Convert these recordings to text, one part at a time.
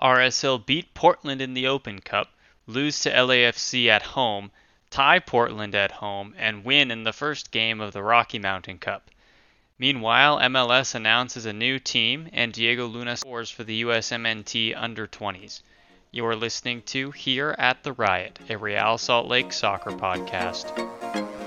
RSL beat Portland in the Open Cup, lose to LAFC at home, tie Portland at home, and win in the first game of the Rocky Mountain Cup. Meanwhile, MLS announces a new team and Diego Luna scores for the USMNT under 20s. You're listening to Here at the Riot, a Real Salt Lake soccer podcast.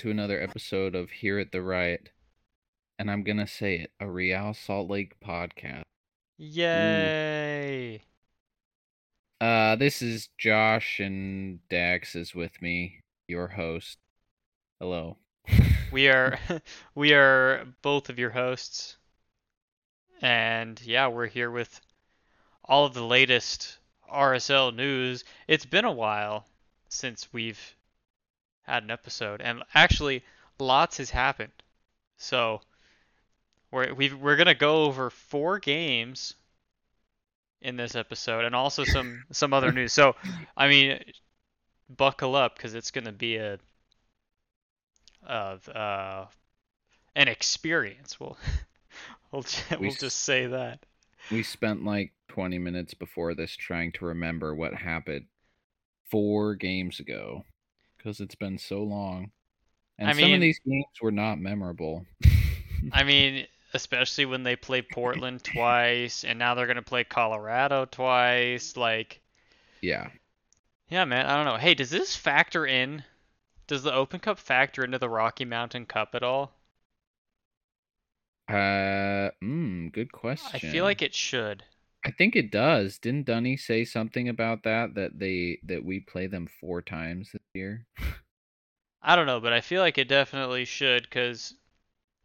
To another episode of Here at the Riot. And I'm gonna say it, a Real Salt Lake podcast. Yay! Uh this is Josh and Dax is with me, your host. Hello. We are we are both of your hosts. And yeah, we're here with all of the latest RSL news. It's been a while since we've had an episode and actually lots has happened. So we're we we're to go over four games in this episode and also some some other news. So, I mean, buckle up cuz it's to be a of uh, an experience. We'll we'll, We we'll just say that. we spent like 20 minutes before this trying to remember what happened four games ago. Because it's been so long. And I some mean- of these games were not memorable. I mean, especially when they play Portland twice, and now they're gonna play Colorado twice. Like, yeah. yeah, man, I don't know. Hey, does this factor in? Does the Open Cup factor into the Rocky Mountain Cup at all? Uh, mm, good question. I feel like it should. I think it does. Didn't Dunny say something about that? That they that we play them four times this year. I don't know, but I feel like it definitely should, because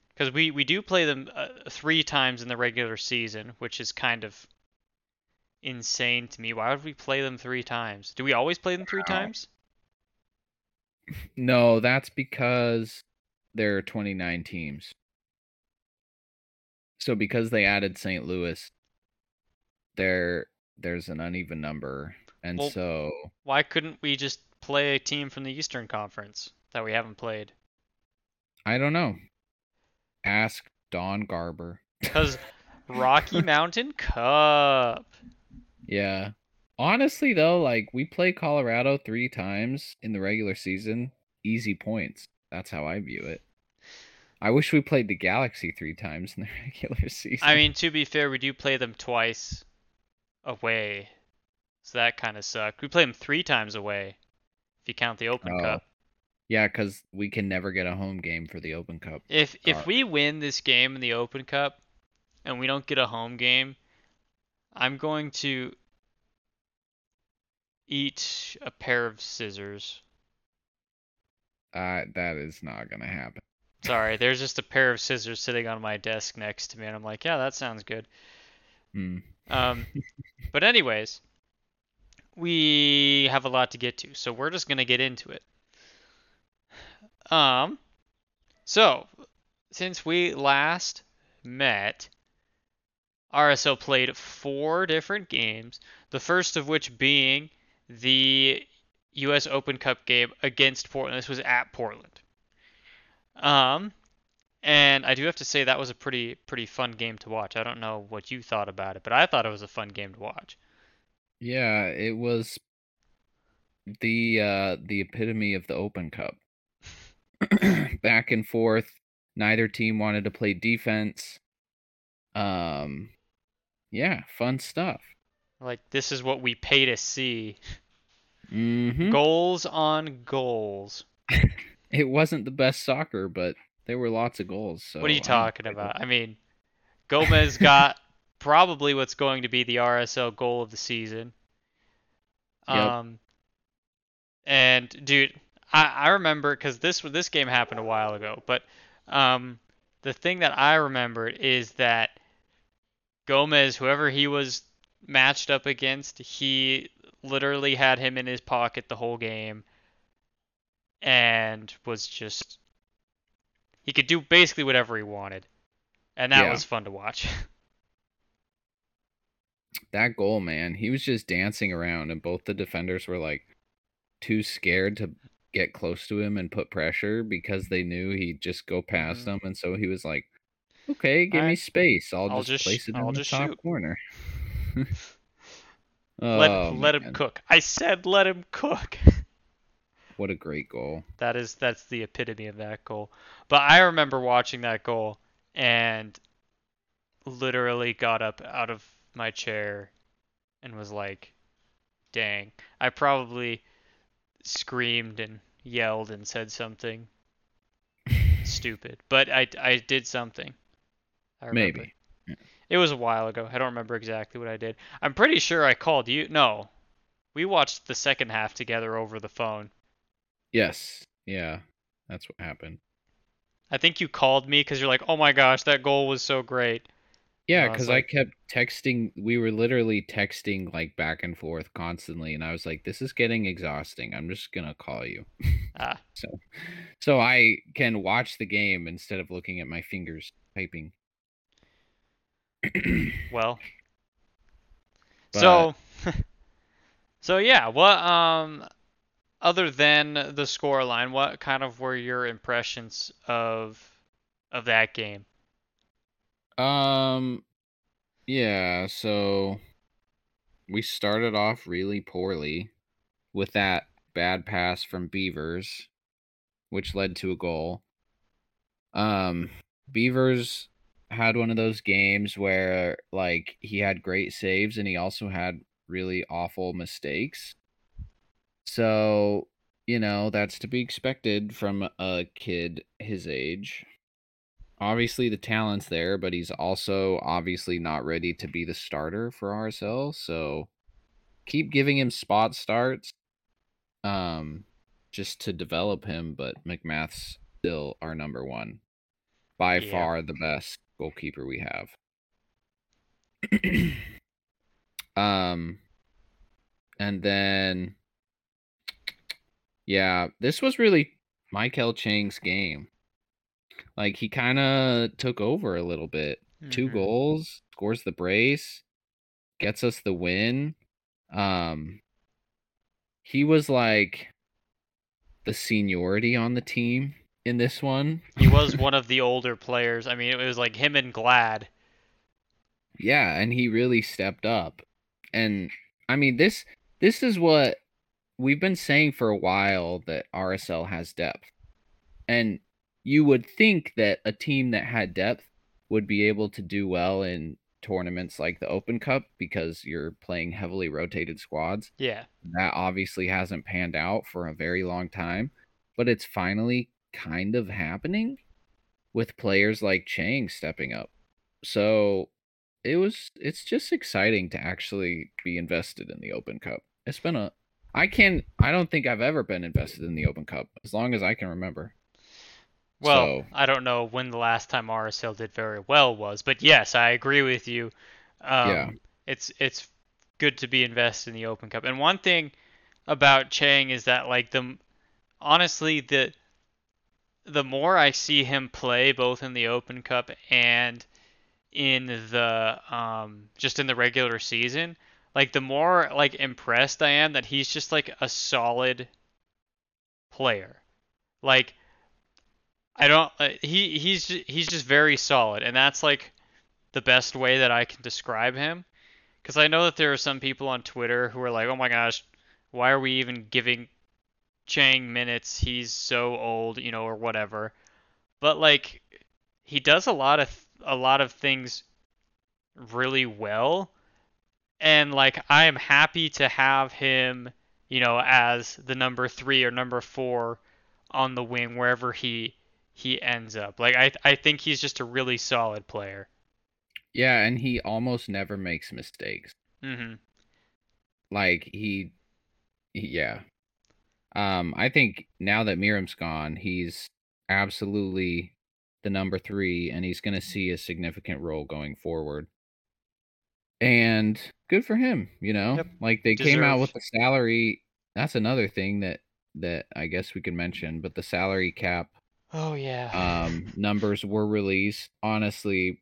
because we we do play them uh, three times in the regular season, which is kind of insane to me. Why would we play them three times? Do we always play them three Wow. times? No, that's because there are 29 teams. So because they added St. Louis, there there's an uneven number, and Well- so Why couldn't we just play a team from the Eastern Conference that we haven't played? I don't know. Ask Don Garber. Because Rocky Mountain Cup. Yeah. Honestly though, like we play Colorado 3 times in the regular season, easy points. That's how I view it. I wish we played the Galaxy 3 times in the regular season. I mean, to be fair, we do play them twice away, so that kind of sucked. We play them three times away, if you count the Open Oh, Cup. yeah, cuz we can never get a home game for the Open Cup. If if Dark. we win this game in the Open Cup, and we don't get a home game, I'm going to eat a pair of scissors. Uh that is not going to happen. Sorry, there's just a pair of scissors sitting on my desk next to me, and I'm like, yeah, that sounds good. Hmm. Um, but anyways, we have a lot to get to, so we're just gonna get into it. Um, so since we last met, RSL played four different games. The first of which being the U.S. Open Cup game against Portland. This was at Portland. Um, and I do have to say that was a pretty pretty fun game to watch. I don't know what you thought about it, but I thought it was a fun game to watch. Yeah, it was the uh the epitome of the Open Cup. Back and forth, neither team wanted to play defense. Um yeah, fun stuff. Like this is what we pay to see. Mhm. Goals on goals. It wasn't the best soccer, but there were lots of goals. So what are you talking excited. about? I mean, Gomez got probably what's going to be the RSL goal of the season. Yep. Um, and dude, I, I remember because this this game happened a while ago, but um, the thing that I remembered is that Gomez, whoever he was matched up against, he literally had him in his pocket the whole game and was just he could do basically whatever he wanted. And that Yeah. was fun to watch. that goal, man, he was just dancing around, and both the defenders were like too scared to get close to him and put pressure because they knew he'd just go past Mhm. them, and so he was like, "Okay, give me space. I'll, I'll just, just place it I'll in the just top shoot." corner." Let oh, let him man, cook. I said let him cook. what a great goal! That is that's the epitome of that goal. But I remember watching that goal and literally got up out of my chair and was like, "Dang." I probably screamed and yelled and said something stupid, but I I did something. I remember. Maybe. It was a while ago. I don't remember exactly what I did. I'm pretty sure I called you. No. We watched the second half together over the phone. Yes, yeah, that's what happened. I think you called me because you're like, oh my gosh, that goal was so great. Yeah, I because like- I kept texting. We were literally texting like back and forth constantly, and I was like, "This is getting exhausting. I'm just gonna call you." Ah, So, so I can watch the game instead of looking at my fingers typing. well. But- So, so yeah, what, um, other than the score line, what kind of were your impressions of, of that game? Um, yeah, so we started off really poorly with that bad pass from Beavers, which led to a goal. Um, Beavers had one of those games where like he had great saves and he also had really awful mistakes. So, you know, that's to be expected from a kid his age obviously the talent's there, but he's also obviously not ready to be the starter for RSL. So keep giving him spot starts, um, just to develop him. But MacMath's still our number one, by Yeah. far the best goalkeeper we have. um, and then yeah, this was really Maikel Chang's game. Like he kind of took over a little bit. Two Mhm. goals, scores the brace, gets us the win. Um he was like the seniority on the team in this one. He was one of the older players. I mean, it was like him and Glad. Yeah, and he really stepped up. And I mean this this is what we've been saying for a while that RSL has depth. And you would think that a team that had depth would be able to do well in tournaments like the Open Cup because you're playing heavily rotated squads. Yeah. That obviously hasn't panned out for a very long time, but it's finally kind of happening with players like Chang stepping up. So it was it's just exciting to actually be invested in the Open Cup. It's been a I can I don't think I've ever been invested in the Open Cup as long as I can remember. Well, So- I don't know when the last time RSL did very well was, but yes, I agree with you. Um, Yeah. It's it's good to be invested in the Open Cup. And one thing about Chang is that like the honestly the the more I see him play both in the Open Cup and in the um just in the regular season, like the more like impressed I am that he's just like a solid player. Like I don't uh, he he's he's just very solid and that's like the best way that I can describe him cuz I know that there are some people on Twitter who are like, "Oh my gosh, why are we even giving Chang minutes? He's so old, you know, or whatever." But like he does a lot of a lot of things really well and like I am happy to have him, you know, as the number 3 or number 4 on the wing wherever he he ends up. Like I I think he's just a really solid player. Yeah, and he almost never makes mistakes. Mhm. Like he, yeah. Um I think now that Miram's gone, he's absolutely the number 3 and he's going to see a significant role going forward. And good for him, you know? Yep. Like they came out with the salary. That's another thing that that I guess we could mention, but the salary cap Oh yeah. um numbers were released honestly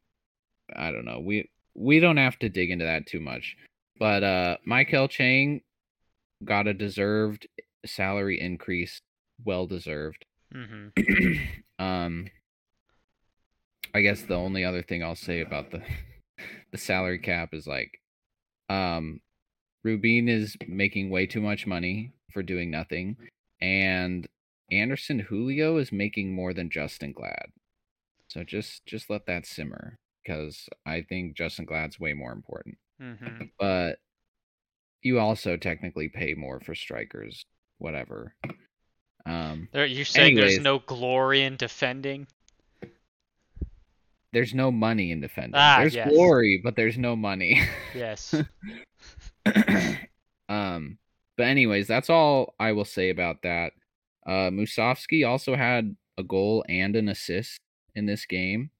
i don't know we we don't have to dig into that too much But uh Maikel Chang got a deserved salary increase, well deserved. Mm-hmm. um I guess the only other thing I'll say about the the salary cap is like um Rubin is making way too much money for doing nothing and Anderson Julio is making more than Justen Glad. So just just let that simmer because I think Justen Glad's way more important. Mm-hmm. But you also technically pay more for strikers, whatever. Um, There, you're saying Anyways. there's no glory in defending? There's no money in defending. Ah, there's yes. glory, but there's no money. Yes. um, but anyways, that's all I will say about that. Uh, Musovski also had a goal and an assist in this game,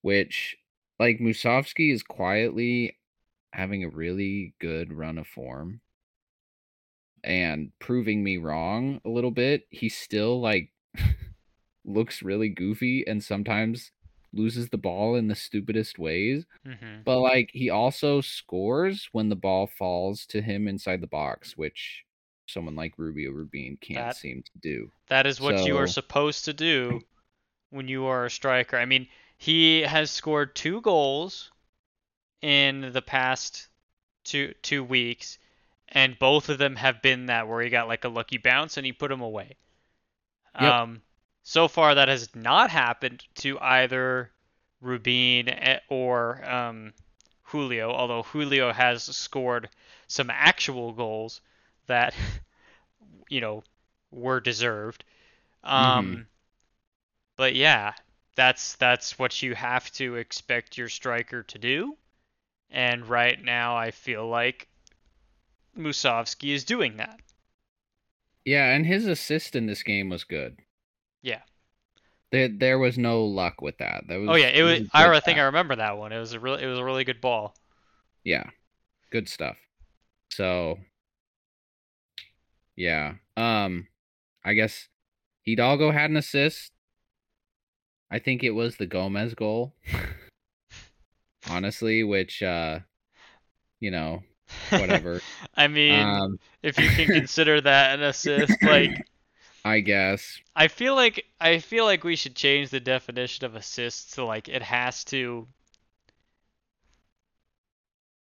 which, like, Musovski is quietly having a really good run of form and proving me wrong a little bit. He still, like, looks really goofy and sometimes loses the ball in the stupidest ways. mm-hmm. But like he also scores when the ball falls to him inside the box, which someone like Rubio Rubin can't That- seem to do. That is what you are supposed to do when you are a striker. I mean, he has scored two goals in the past two two weeks, and both of them have been that where he got like a lucky bounce and he put them away. Yep. Um, so far that has not happened to either Rubin eh, or um, Julio, although Julio has scored some actual goals that you know were deserved. Um, but yeah, that's that's what you have to expect your striker to do. And right now, I feel like Musovski is doing that. Yeah, and his assist in this game was good. There there was no luck with that. That was Oh yeah, it was. I I think I remember that one. It was a real. It was a really good ball. Yeah. Good stuff. So yeah. Um I guess Hidalgo had an assist. I think it was the Gomez goal. Honestly, which uh you know, whatever. I mean, um if you can consider that an assist, like I guess I feel like I feel like we should change the definition of assist to like it has to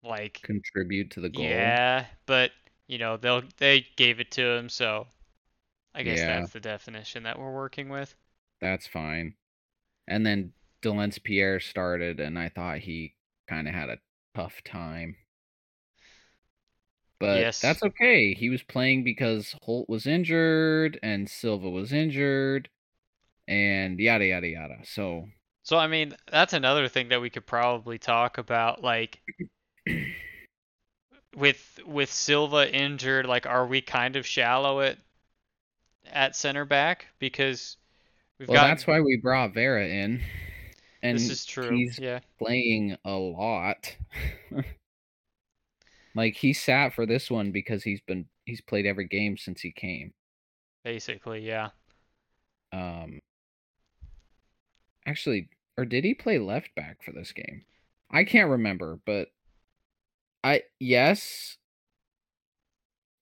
like contribute to the goal. yeah, but you know they'll they gave it to him, so I guess Yeah. that's the definition that we're working with. That's fine. And then Delentz Pierre started and I thought he kind of had a tough time. But Yes. that's okay. He was playing because Holt was injured and Silva was injured and yada yada yada. So So I mean that's another thing that we could probably talk about, like with with Silva injured, like are we kind of shallow at at center back because we've got. well got that's why we brought Vera in. And this is true. he's Yeah. playing a lot. like he sat for this one because he's been he's played every game since he came. Basically, yeah. Um Actually, or did he play left back for this game? I can't remember, but I yes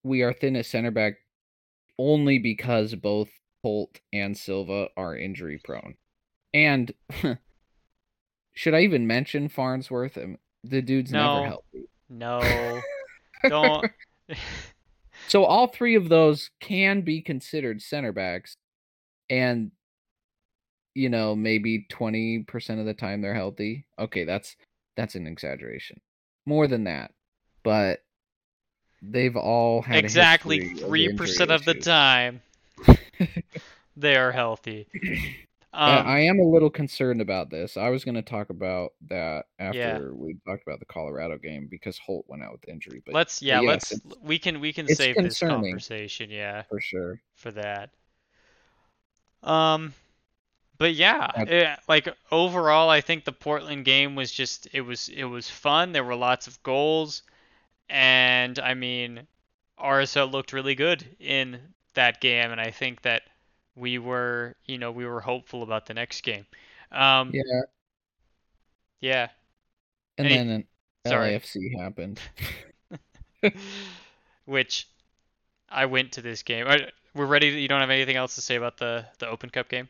we are thin at center back only because both Holt and Silva are injury prone. And should I even mention Farnsworth? The dude's No. never healthy. No. Don't So all three of those can be considered center backs, and you know maybe twenty percent of the time they're healthy. Okay, that's that's an exaggeration. More than that, but they've all had exactly three percent injury of the time they are healthy. Um, I am a little concerned about this. I was going to talk about that after Yeah. we talked about the Colorado game because Holt went out with injury, but let's yeah, yes, let's we can we can save this conversation, yeah, for sure. for that. Um, but yeah, That- eh, like overall, I think the Portland game was just it was it was fun. There were lots of goals, and I mean, RSL looked really good in that game, and I think that we were you know we were hopeful about the next game. Um, Yeah, yeah. and Any- then. LAFC happened. which I went to this game. We're ready. To, you don't have anything else to say about the the Open Cup game?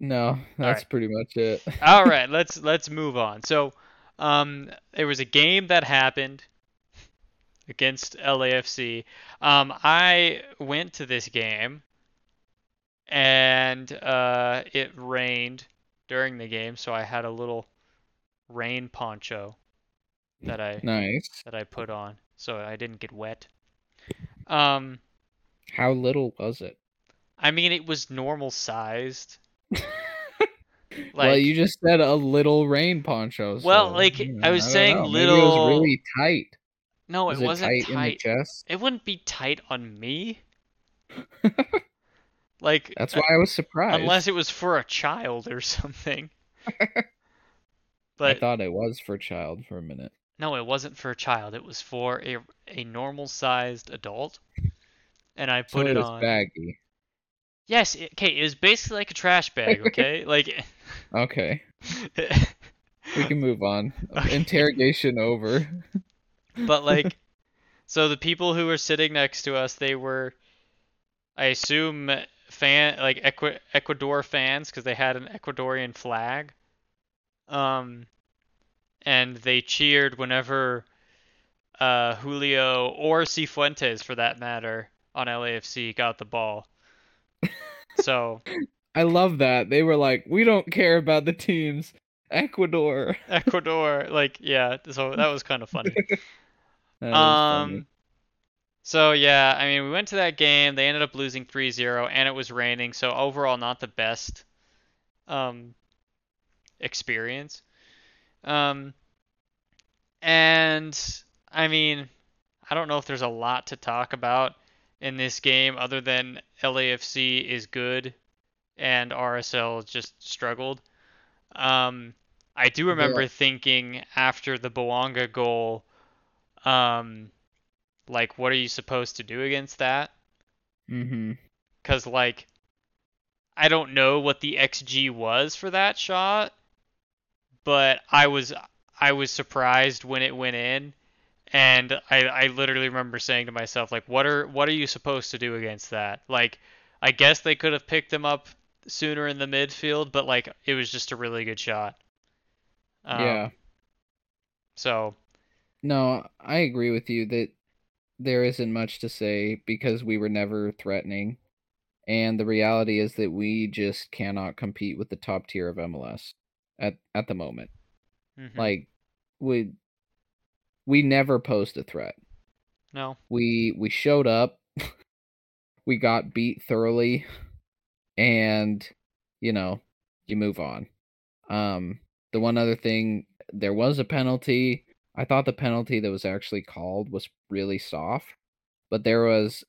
No, that's right. pretty much it. All right, let's let's move on. So, um, there was a game that happened against LAFC. Um, I went to this game, and uh, it rained during the game, so I had a little rain poncho that I Nice. that I put on, so I didn't get wet. Um, How little was it? I mean, it was normal sized. well, Like- you just said a little rain poncho. Well, like, you I was don't saying know. Maybe it little- was really tight. No, Was it wasn't tight, in the tight. chest? It wouldn't be tight on me. Like, That's uh, why I was surprised. unless it was for a child or something. But I thought it was for a child for a minute. no, it wasn't for a child. It was for a a normal sized adult. And I So put it it was on. baggy. Yes, it, okay, it was basically like a trash bag, okay? like Okay, we can move on. Okay. Interrogation over. but like so the people who were sitting next to us, they were I assume fan like Equi- Ecuador fans because they had an Ecuadorian flag. Um and they cheered whenever uh Julio or Cifuentes for that matter on LAFC got the ball. So I love that. They were like, we don't care about the teams. Ecuador. Ecuador, like yeah, so that was kind of funny. Um funny. So yeah, I mean we went to that game, they ended up losing 3-0 and it was raining, so overall not the best um experience. Um and I mean I don't know if there's a lot to talk about in this game other than LAFC is good and RSL just struggled. Um I do remember thinking after the Bouanga goal um like what are you supposed to do against that Mm-hmm. because like i don't know what the xg was for that shot but i was i was surprised when it went in and i i literally remember saying to myself like what are what are you supposed to do against that like i guess they could have picked him up sooner in the midfield but like it was just a really good shot um, yeah. so No, I agree with you that there isn't much to say because we were never threatening. And the reality is that we just cannot compete with the top tier of MLS at, at the moment. mhm. Like we we never posed a threat. no We we showed up. we got beat thoroughly and you know, you move on. Um the one other thing there was a penalty. I thought the penalty that was actually called was really soft, but there was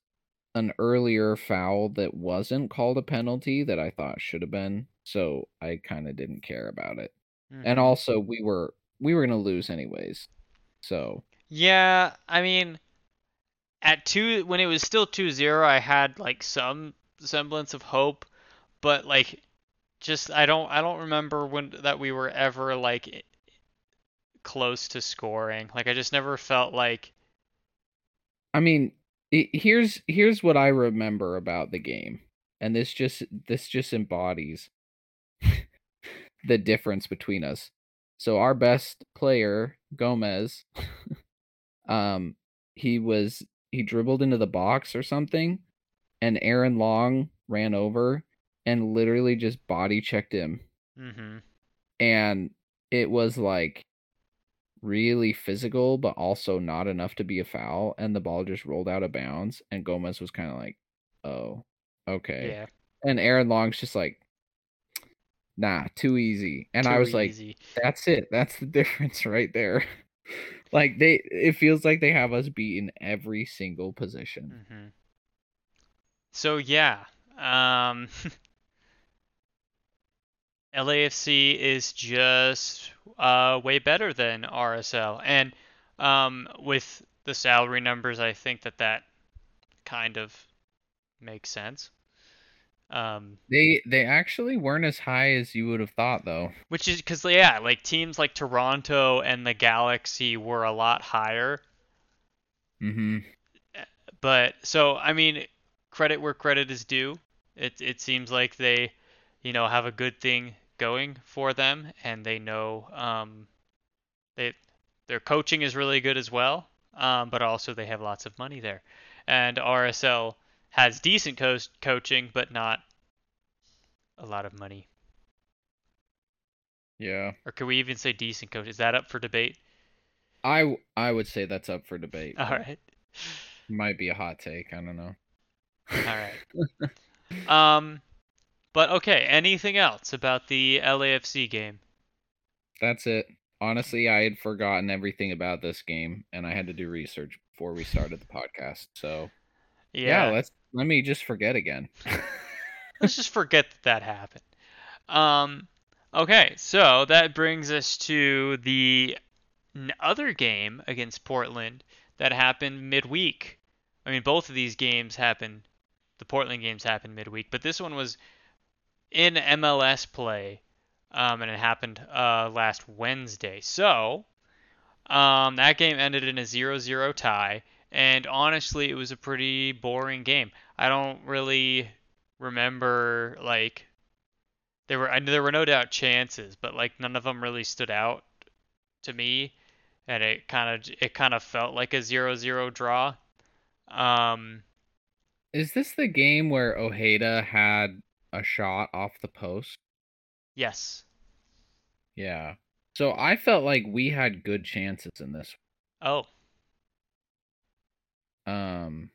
an earlier foul that wasn't called a penalty that I thought should have been, so I kind of didn't care about it. And Mhm. also we were we were going to lose anyways. So, Yeah, I mean, at two when it was still 2-0, I had like some semblance of hope, but like just I don't I don't remember when that we were ever like close to scoring. Like I just never felt like I mean, here's here's what I remember about the game. And this just this just embodies the difference between us. So our best player, Gomez, um he was he dribbled into the box or something and Aaron Long ran over and literally just body checked him Mm-hmm. and it was like really physical but also not enough to be a foul and the ball just rolled out of bounds and Gomez was kind of like oh okay. Yeah. and Aaron Long's just like nah too easy. And I too was like that's it. That's the difference right there. Like they it feels like they have us beat in every single position. Mhm. So yeah, um LAFC is just uh, way better than RSL, and um, with the salary numbers, I think that that kind of makes sense. Um, They they actually weren't as high as you would have thought though. which is because yeah, like teams like Toronto and the Galaxy were a lot higher. Mm-hmm. But so I mean, credit where credit is due. It it seems like they, you know, have a good thing going for them, and they know um, they their coaching is really good as well. Um, but also they have lots of money there, and RSL has decent co- coaching, but not a lot of money. Yeah. Or could we even say decent coach? Is that up for debate? I I would say that's up for debate. All right. Might be a hot take. I don't know. All right. Um, but okay. Anything else about the LAFC game? That's it. Honestly, I had forgotten everything about this game, and I had to do research before we started the podcast. So yeah, Yeah. let's let me just forget again. Let's just forget that that happened. Um, okay. So that brings us to the other game against Portland that happened midweek. I mean, both of these games happened. The Portland games happened midweek, but this one was in MLS play, um, and it happened uh, last Wednesday. So um, that game ended in a 0-0 tie, and honestly, it was a pretty boring game. I don't really remember like there were I there were no doubt chances, but like none of them really stood out to me, and it kind of it kind of felt like a 0-0 draw. Um, Is this the game where Ojeda had a shot off the post? yes. Yeah. So I felt like we had good chances in this. Oh, Um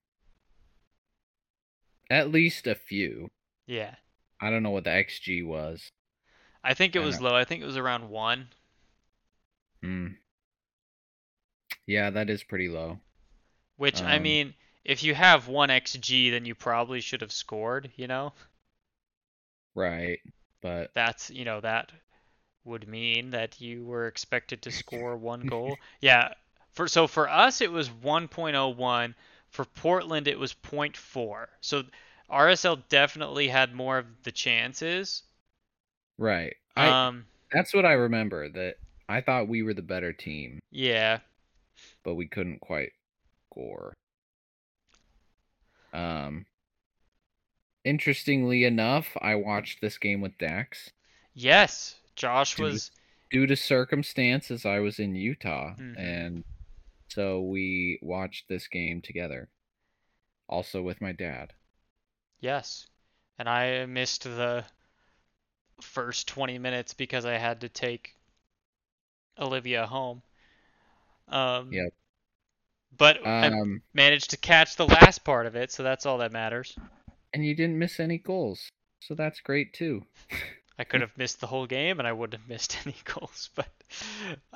at least a few. yeah. I don't know what the XG was. I think it I was know. low. I think it was around one. Hmm. Yeah, that is pretty low. Which I Um, mean, if you have one xG, then you probably should have scored. You know, Right. But that's you know that would mean that you were expected to score one goal. Yeah. For so for us it was 1.01. For Portland it was 0.4. So RSL definitely had more of the chances. right. I Um. that's what I remember that I thought we were the better team, Yeah. but we couldn't quite score. Um interestingly enough, I watched this game with Dax. Yes. Josh Dude. was. due to circumstances, I was in Utah, Mhm. and so we watched this game together. Also with my dad. Yes. And I missed the first 20 minutes because I had to take Olivia home. Um, Yep. But I Um, managed to catch the last part of it, so that's all that matters. And you didn't miss any goals, so that's great too. I could have missed the whole game and I wouldn't have missed any goals, but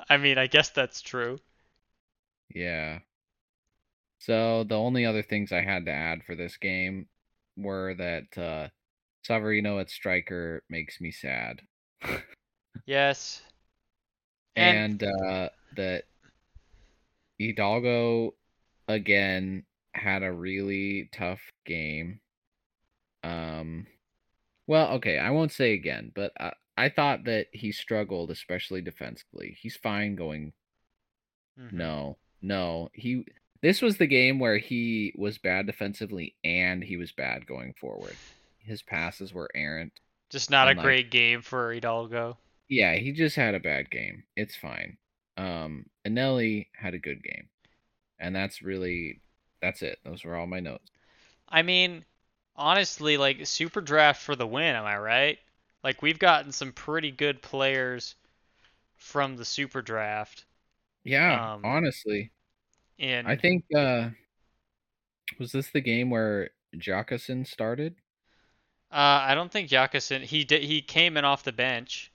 I mean, I guess that's true. Yeah. So the only other things I had to add for this game were that uh, Savarino at striker makes me sad, Yes. And, and uh, that Hidalgo again had a really tough game. Um, well, okay, I won't say again, but I, I thought that he struggled, especially defensively. He's fine going Mhm. no, no. He this was the game where he was bad defensively and he was bad going forward. His passes were errant. just not a like- great game for Hidalgo. Yeah, he just had a bad game. It's fine. Um Eneli had a good game. And that's really that's it. Those were all my notes. I mean, honestly, like super draft for the win, am I right? Like we've gotten some pretty good players from the super draft. Yeah, Um, honestly. In I think uh was this the game where Jockeson started? uh, I don't think Jakobsen he did he came in off the bench.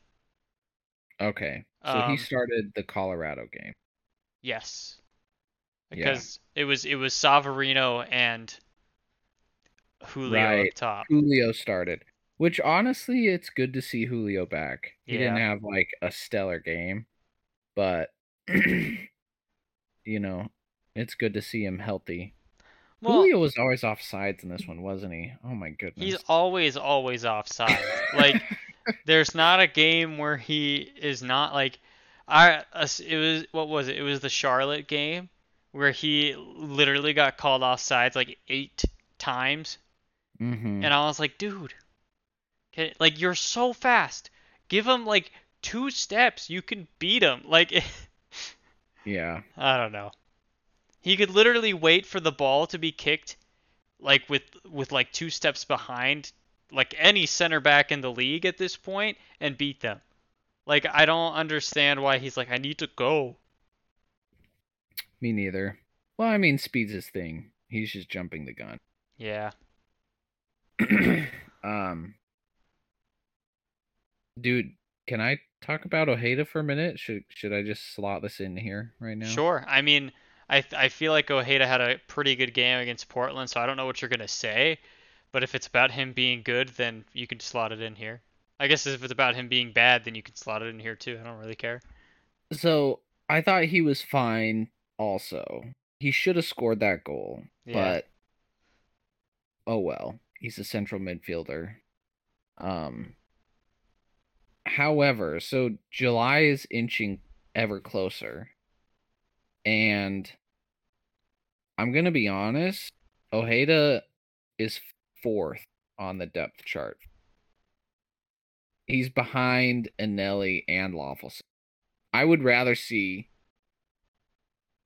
Okay. So Um, he started the Colorado game. Yes. Yeah. Because it was it was Savarino and Julio Right. up top. Julio started, which honestly, it's good to see Julio back. He didn't have like a stellar game, but you know, it's good to see him healthy. Well, Julio was always off sides in this one, wasn't he? Oh my goodness. he's always always off offside. like there's not a game where he is not like I it was what was it? It was the Charlotte game where he literally got called off sides like 8 times mm-hmm. and I was like, "Dude, okay, like you're so fast. Give him like two steps, you can beat him." Like Yeah. I don't know. He could literally wait for the ball to be kicked like with with like two steps behind like any center back in the league at this point and beat them. Like I don't understand why he's like I need to go. Me neither. Well, I mean, speed's his thing. He's just jumping the gun. Yeah. um, dude, can I talk about Ojeda for a minute? Should should I just slot this in here right now? Sure. I mean, I I feel like Ojeda had a pretty good game against Portland, so I don't know what you're going to say, but if it's about him being good, then you can slot it in here. I guess if it's about him being bad, then you can slot it in here too. I don't really care. So I thought he was fine. Also, he should have scored that goal, Yeah. but oh well. He's a central midfielder. Um. However, so July is inching ever closer, and I'm gonna be honest. Ojeda is fourth on the depth chart. He's behind Eneli and Löffelsend. I would rather see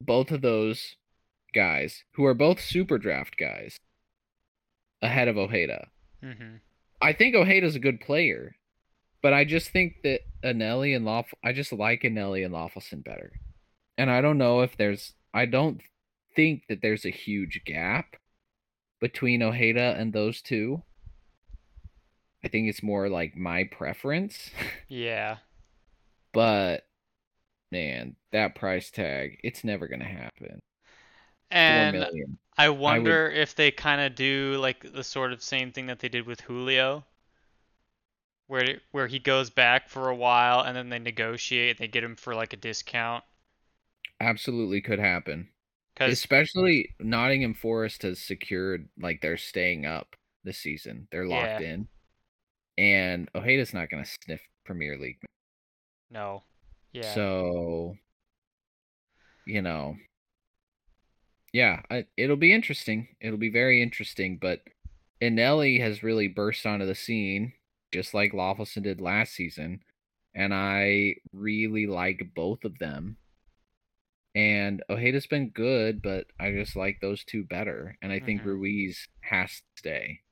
both of those guys, who are both super draft guys, ahead of Ojeda. Mhm. I think Ojeda's a good player, but I just think that Eneli and Lawful, I just like Eneli and Löffelsend better. And I don't know if there's, I don't think that there's a huge gap between Ojeda and those two. I think it's more like my preference, Yeah. but man, that price tag, it's never gonna happen. And. I wonder if they kind of do like the sort of same thing that they did with Julio, where where he goes back for a while and then they negotiate, and they get him for like a discount. Absolutely could happen. Especially Nottingham Forest has secured like they're staying up this season. They're locked Yeah. in. And Ojeda's not gonna sniff Premier League. no, yeah, So you know. Yeah, I, it'll be interesting. It'll be very interesting, but Eneli has really burst onto the scene, just like Löffelsend did last season, and I really like both of them. And Ojeda's been good, but I just like those two better, and I think Mhm. Ruiz has to stay.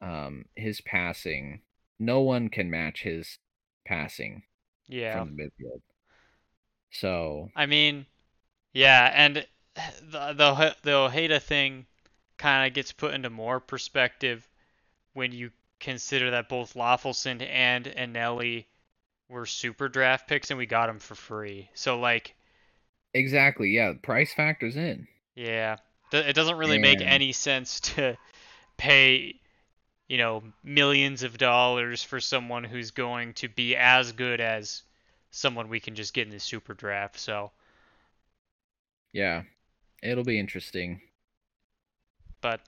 Um, his passing, no one can match his passing yeah. from the midfield. So I mean, yeah, and the the the Ojeda thing kind of gets put into more perspective when you consider that both Löffelsend and Eneli were super draft picks and we got them for free. So like, exactly, yeah, price factors in. yeah, it doesn't really make any sense to pay, you know, millions of dollars for someone who's going to be as good as someone we can just get in the super draft. So, Yeah, it'll be interesting. but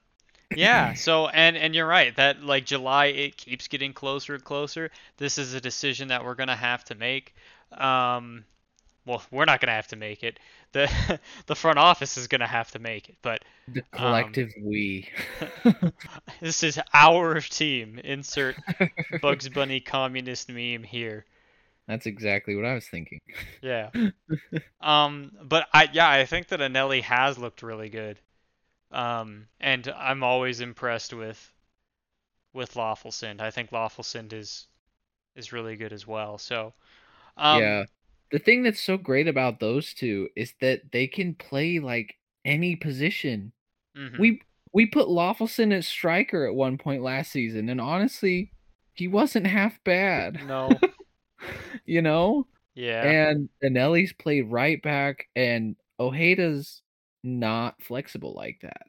yeah so and and you're right that like july it keeps getting closer and closer. This is a decision that we're gonna have to make. Um well we're not gonna have to make it. The the front office is gonna have to make it but The Um, collective we. this is our team. Insert bugs bunny communist meme here That's exactly what I was thinking. yeah um but i yeah i think that eneli has looked really good um and i'm always impressed with with löffelsend i think löffelsend is is really good as well so um yeah. The thing that's so great about those two is that they can play like any position. mhm. We we put Löffelsend at striker at one point last season, and honestly, he wasn't half bad. no you know? yeah And Eneli's played right back, and Ojeda's not flexible like that.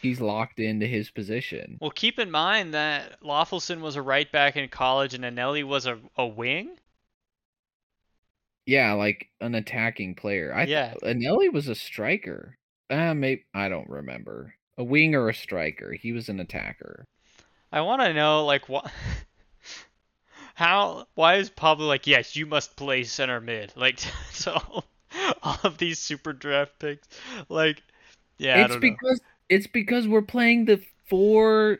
He's locked into his position. well keep in mind that Löffelsend was a right back in college and eneli was a, a wing Yeah, like an attacking player. I Yeah. Eneli was a striker. Uh, maybe I don't remember. A wing or a striker. He was an attacker. I want to know like what how why is Pablo like yes you must play center mid. Like so all of these super draft picks like yeah it's because it's because we're playing the four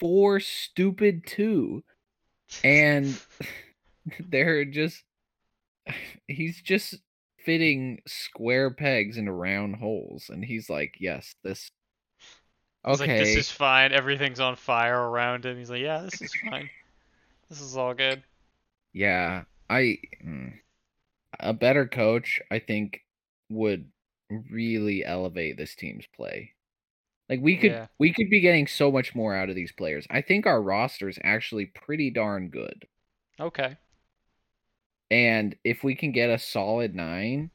four stupid two. And they're just he's just fitting square pegs into round holes. And he's like, "Yes, this He's like this is fine. Everything's on fire around him. He's like yeah this is fine this is all good Yeah, I mm, better coach, I think, would really elevate this team's play. Like we could Yeah. we could be getting so much more out of these players. I think our roster is actually pretty darn good. okay And if we can get a solid 9,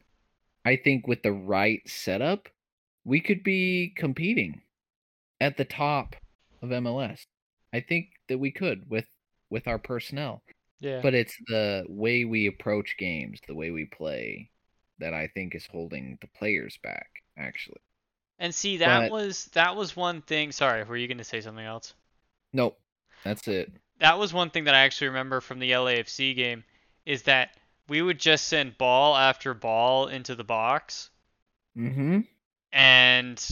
I think with the right setup, we could be competing at the top of MLS. I think that we could with with our personnel. yeah But it's the way we approach games, the way we play, that I think is holding the players back. Actually, and see that but- was that was one thing sorry were you gonna say something else nope, that's it. that was one thing that I actually remember from the LAFC game is that we would just send ball after ball into the box Mm-hmm. and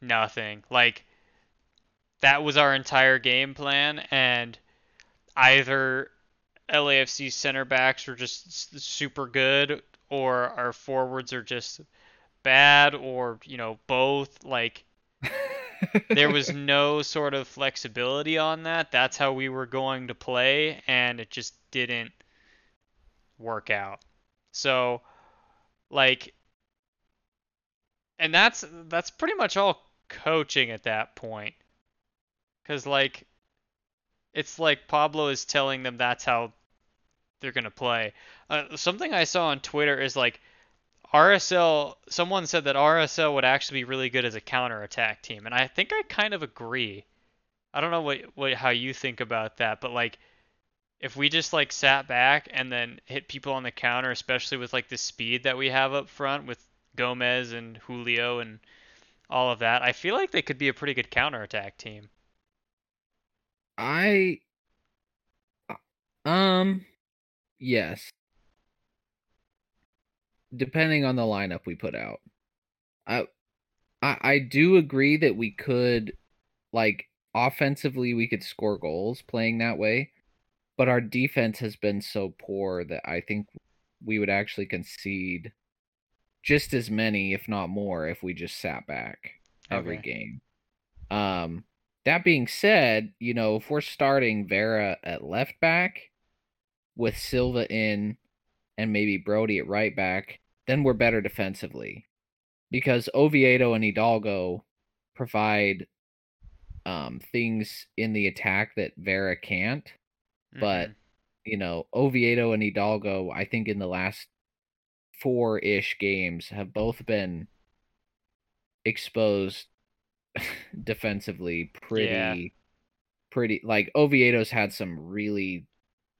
nothing. Like that was our entire game plan and either LAFC center backs were just super good or our forwards are just bad or, you know, both like there was no sort of flexibility on that. That's how we were going to play, and it just didn't work out. So, like, and that's that's pretty much all coaching at that point, because like, it's like Pablo is telling them that's how they're gonna play. Uh, something I saw on Twitter is like. RSL, someone said that RSL would actually be really good as a counter-attack team, and I think I kind of agree. I don't know what, what how you think about that, but like if we just like sat back and then hit people on the counter, especially with like the speed that we have up front with Gomez and Julio and all of that, I feel like they could be a pretty good counter-attack team. I um yes. Depending on the lineup we put out. I I I do agree that we could like offensively we could score goals playing that way, but our defense has been so poor that I think we would actually concede just as many if not more if we just sat back every Okay. game. Um that being said, you know, if we're starting Vera at left back with Silva in and maybe Brody at right back, then we're better defensively. Because Oviedo and Hidalgo provide um, things in the attack that Vera can't. But- Mhm. You know, Oviedo and Hidalgo, I think in the last four ish games, have both been exposed defensively pretty pretty like Oviedo's had some really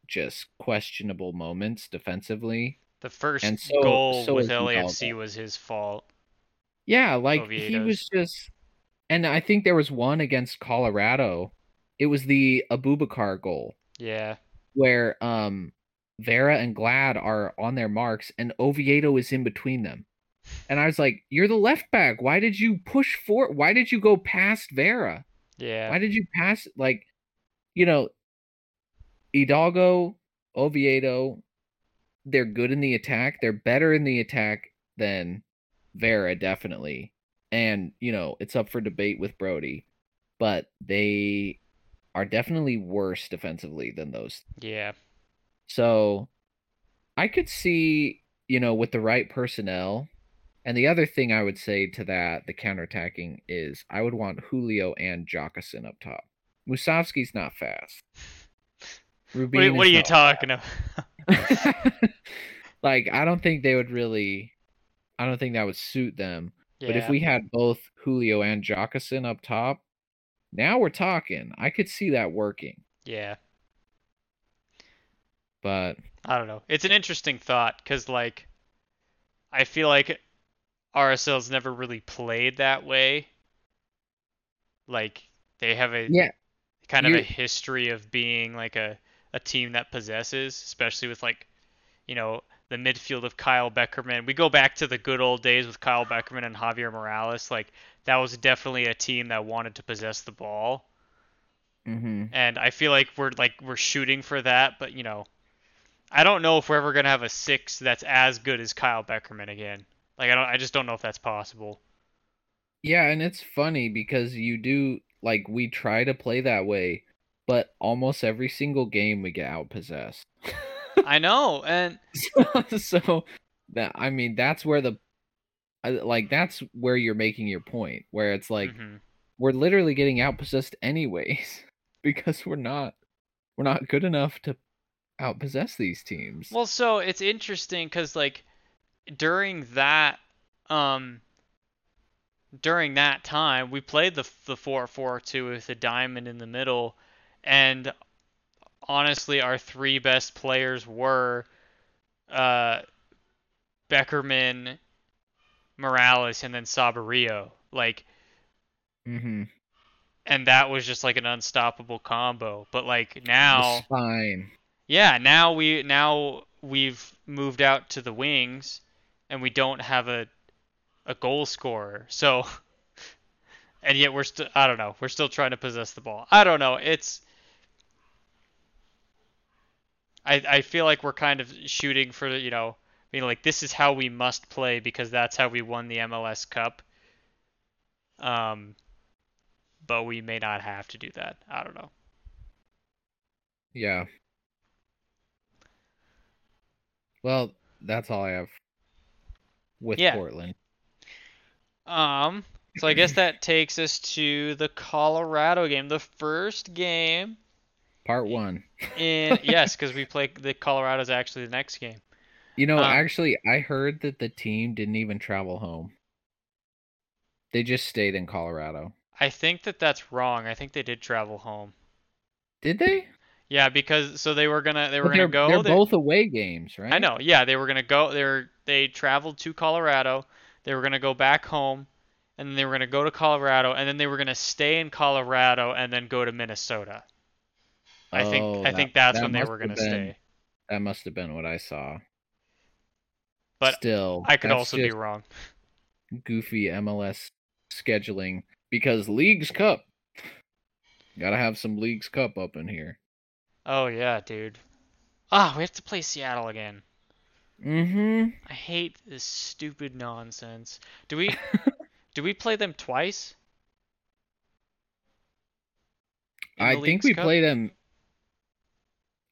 just questionable moments defensively. the first and so- goal so with LAFC was his fault. Yeah, like he was just and I think there was one against Colorado. It was the Abubakar goal Yeah. where um Vera and Glad are on their marks and Oviedo is in between them. And I was like, "You're the left back. Why did you push for? Why did you go past Vera? Yeah. Why did you pass like you know Hidalgo, Oviedo, they're good in the attack. They're better in the attack than Vera, definitely. And, you know, it's up for debate with Brody. But they are definitely worse defensively than those. Yeah. So I could see, you know, with the right personnel. And the other thing I would say to that, the counterattacking, is I would want Julio and Jockeson up top. Musovski's not fast. Rubin what are you talking about? like I don't think they would really I don't think that would suit them. But if we had both Julio and Jockeson up top, now we're talking. I could see that working. Yeah. But I don't know. It's an interesting thought because, like, I feel like RSL's never really played that way. Like they have a Yeah, kind of a history of being like a a team that possesses, especially with like you know the midfield of Kyle Beckerman. We go back to the good old days with Kyle Beckerman and Javier Morales. Like that was definitely a team that wanted to possess the ball. hmm And I feel like we're like we're shooting for that, but you know, I don't know if we're ever gonna have a six that's as good as Kyle Beckerman again. Like I don't, I just don't know if that's possible. Yeah, and it's funny because you do like we try to play that way, but almost every single game we get outpossessed. I know, and so, so that I mean that's where the like that's where you're making your point where it's like mhm. we're literally getting outpossessed anyways because we're not we're not good enough to outpossess these teams. well, so it's interesting because like during that, um, during that time, we played the the four four two with a diamond in the middle, and honestly, our three best players were uh, Beckerman, Morales, and then Saborío. Like, mm-hmm. and that was just like an unstoppable combo. But like now, spine. yeah, now we now we've moved out to the wings, and we don't have a a goal scorer. So, and yet we're still I don't know. We're still trying to possess the ball. I don't know. It's I I feel like we're kind of shooting for you know, I mean like this is how we must play because that's how we won the MLS Cup. Um, but we may not have to do that. I don't know. Yeah. Well, that's all I have with Yeah. Portland. Um, so I guess that takes us to the Colorado game, the first game Part 1. in yes, because we play the Colorado's actually the next game. You know, Um, actually I heard that the team didn't even travel home. They just stayed in Colorado. I think that that's wrong. I think they did travel home. Did they? Yeah, because so they were gonna they were gonna they're, go. they're they- both away games, right? I know. Yeah, they were gonna go. They were they traveled to Colorado. They were gonna go back home, and then they were gonna go to Colorado, and then they were gonna stay in Colorado, and then go to Minnesota. I think Oh, I that- think that's that when they were gonna been- stay. That must have been what I saw. But still, I could also be wrong. goofy MLS scheduling because Leagues Cup. Gotta have some Leagues Cup up in here. Oh yeah, dude. Ah, we have to play Seattle again. Mm-hmm. I hate this stupid nonsense. Do we do we play them twice? In I think we Cup? play them.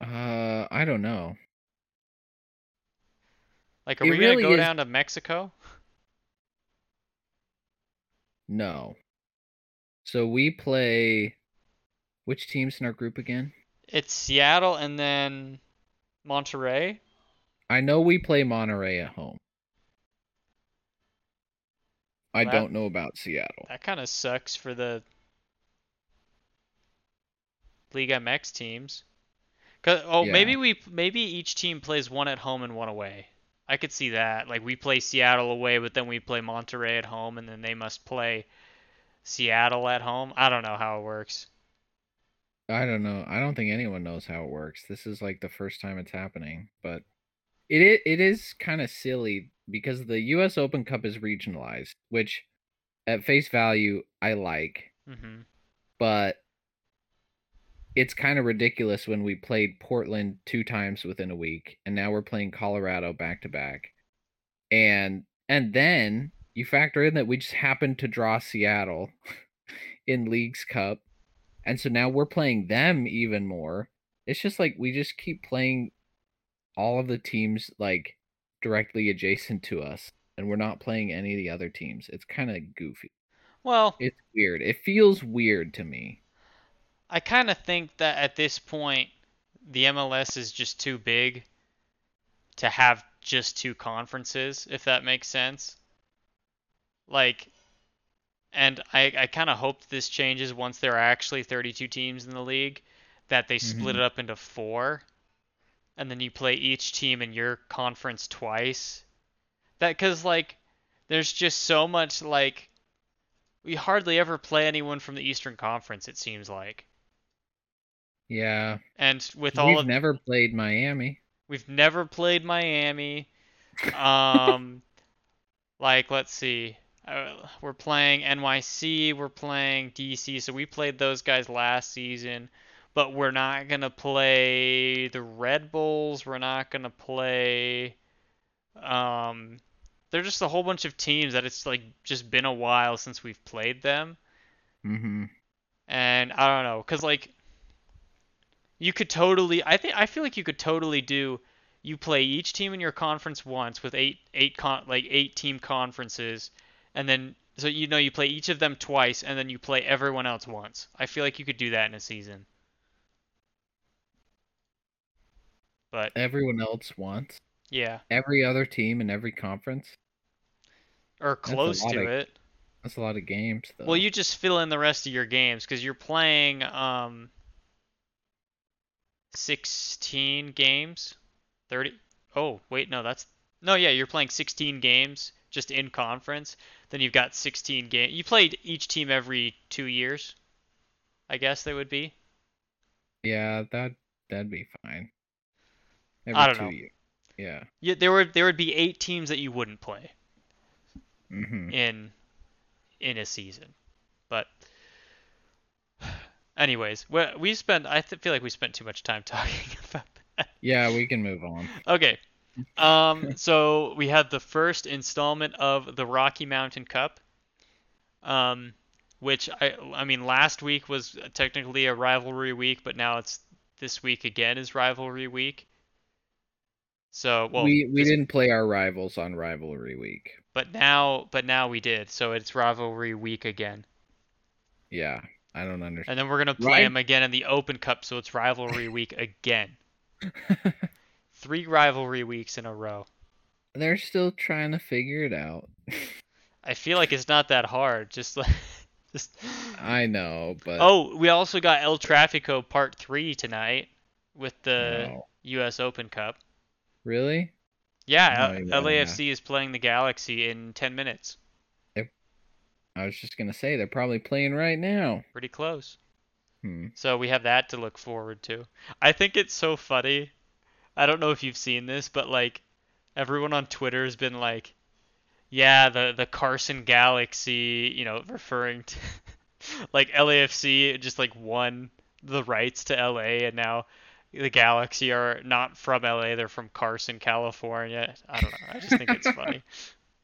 Uh, I don't know. Like, are It we really gonna go is- down to Mexico? No. So we play. Which teams in our group again? It's Seattle and then Monterrey. I know we play Monterrey at home. I don't know about Seattle. That kind of sucks for the League MX teams. 'Cause- oh, Yeah. maybe we maybe each team plays one at home and one away. I could see that. Like we play Seattle away, but then we play Monterrey at home, and then they must play Seattle at home. I don't know how it works. I don't know. I don't think anyone knows how it works. This is like the first time it's happening, but it it is kind of silly because the U.S. Open Cup is regionalized, which at face value I like, hmm but it's kind of ridiculous when we played Portland two times within a week, and now we're playing Colorado back to back, and and then you factor in that we just happened to draw Seattle in Leagues Cup, and so now we're playing them even more. It's just like we just keep playing all of the teams like directly adjacent to us, and we're not playing any of the other teams. It's kind of goofy. Well, It's weird. It feels weird to me. I kind of think that at this point, the MLS is just too big to have just two conferences, if that makes sense. Like, and I, I kind of hope this changes once there are actually 32 teams in the league, that they split Mhm. it up into four, and then you play each team in your conference twice. That, cause like, there's just so much like we hardly ever play anyone from the Eastern Conference. It seems like, Yeah. and with all We've of never played Miami. we've never played Miami. Um, like let's see, uh, we're playing NYC, we're playing DC, so we played those guys last season. But we're not gonna play the Red Bulls. We're not gonna play. Um, they're just a whole bunch of teams that it's like just been a while since we've played them, Mm-hmm. and I don't know, cause like you could totally. I think I feel like you could totally do. You play each team in your conference once with eight eight con like eight team conferences, and then so you know you play each of them twice, and then you play everyone else once. I feel like you could do that in a season. But Everyone else wants. yeah, Every other team in every conference. or close to of- it. That's a lot of games, though. Well, you just fill in the rest of your games because you're playing um 16 games. 30. Oh, wait, no, that's no, yeah, you're playing 16 games just in conference. Then you've got 16 games. You played each team every two years. I guess they would be. Yeah, that that'd be fine. Every I don't two know. years. Yeah. Yeah, there would there would be eight teams that you wouldn't play Mm-hmm. in in a season. But anyways, we we spent I th- feel like we spent too much time talking about that. Yeah, we can move on. Okay. Um, so we had the first installment of the Rocky Mountain Cup, um, which I, I mean, last week was technically a rivalry week, but now it's this week again is rivalry week. So, well, we we this- didn't play our rivals on rivalry week. but now, but now we did. So it's rivalry week again, Yeah, I don't understand. and then we're gonna play Right. them again in the Open Cup. So it's rivalry week again. Three rivalry weeks in a row. They're still trying to figure it out. I feel like it's not that hard. Just like, just. I know, but Oh, we also got El Trafico Part 3 tonight with the No. US Open Cup. really? Yeah, Oh, L- yeah. LAFC is playing the Galaxy in 10 minutes. I was just gonna say they're probably playing right now. Pretty close. Hmm. So we have that to look forward to. I think it's so funny. I don't know if you've seen this, but like everyone on Twitter has been like, yeah, the the Carson Galaxy, you know, referring to like LAFC just like won the rights to LA and now the Galaxy are not from LA, they're from Carson, California. I don't know. I just think it's funny.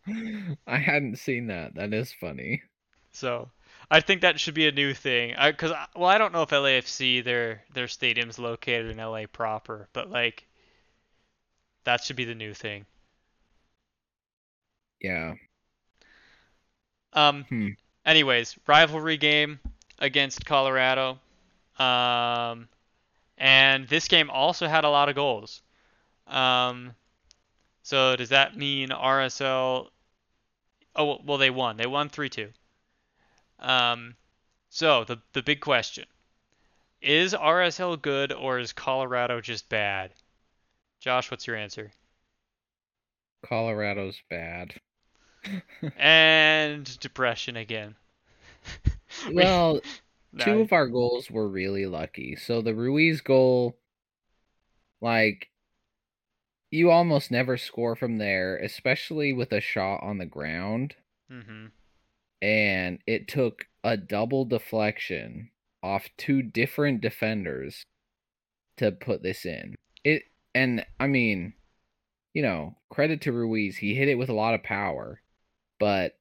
I hadn't seen that. That is funny. So I think that should be a new thing. I, cause uh, well, I don't know if LAFC their their stadium's located in LA proper, but like that should be the new thing. Yeah. Um. Hmm. Anyways, rivalry game against Colorado. Um, and this game also had a lot of goals. Um, so does that mean RSL? Oh well, they won. They won three two. Um, so the the big question: Is RSL good or is Colorado just bad? Josh, what's your answer? Colorado's bad. And depression again. We- Well, two of our goals were really lucky. So the Ruiz goal, like, you almost never score from there, especially with a shot on the ground. Mhm. And it took a double deflection off two different defenders to put this in. It and I mean, you know, credit to Ruiz. He hit it with a lot of power, but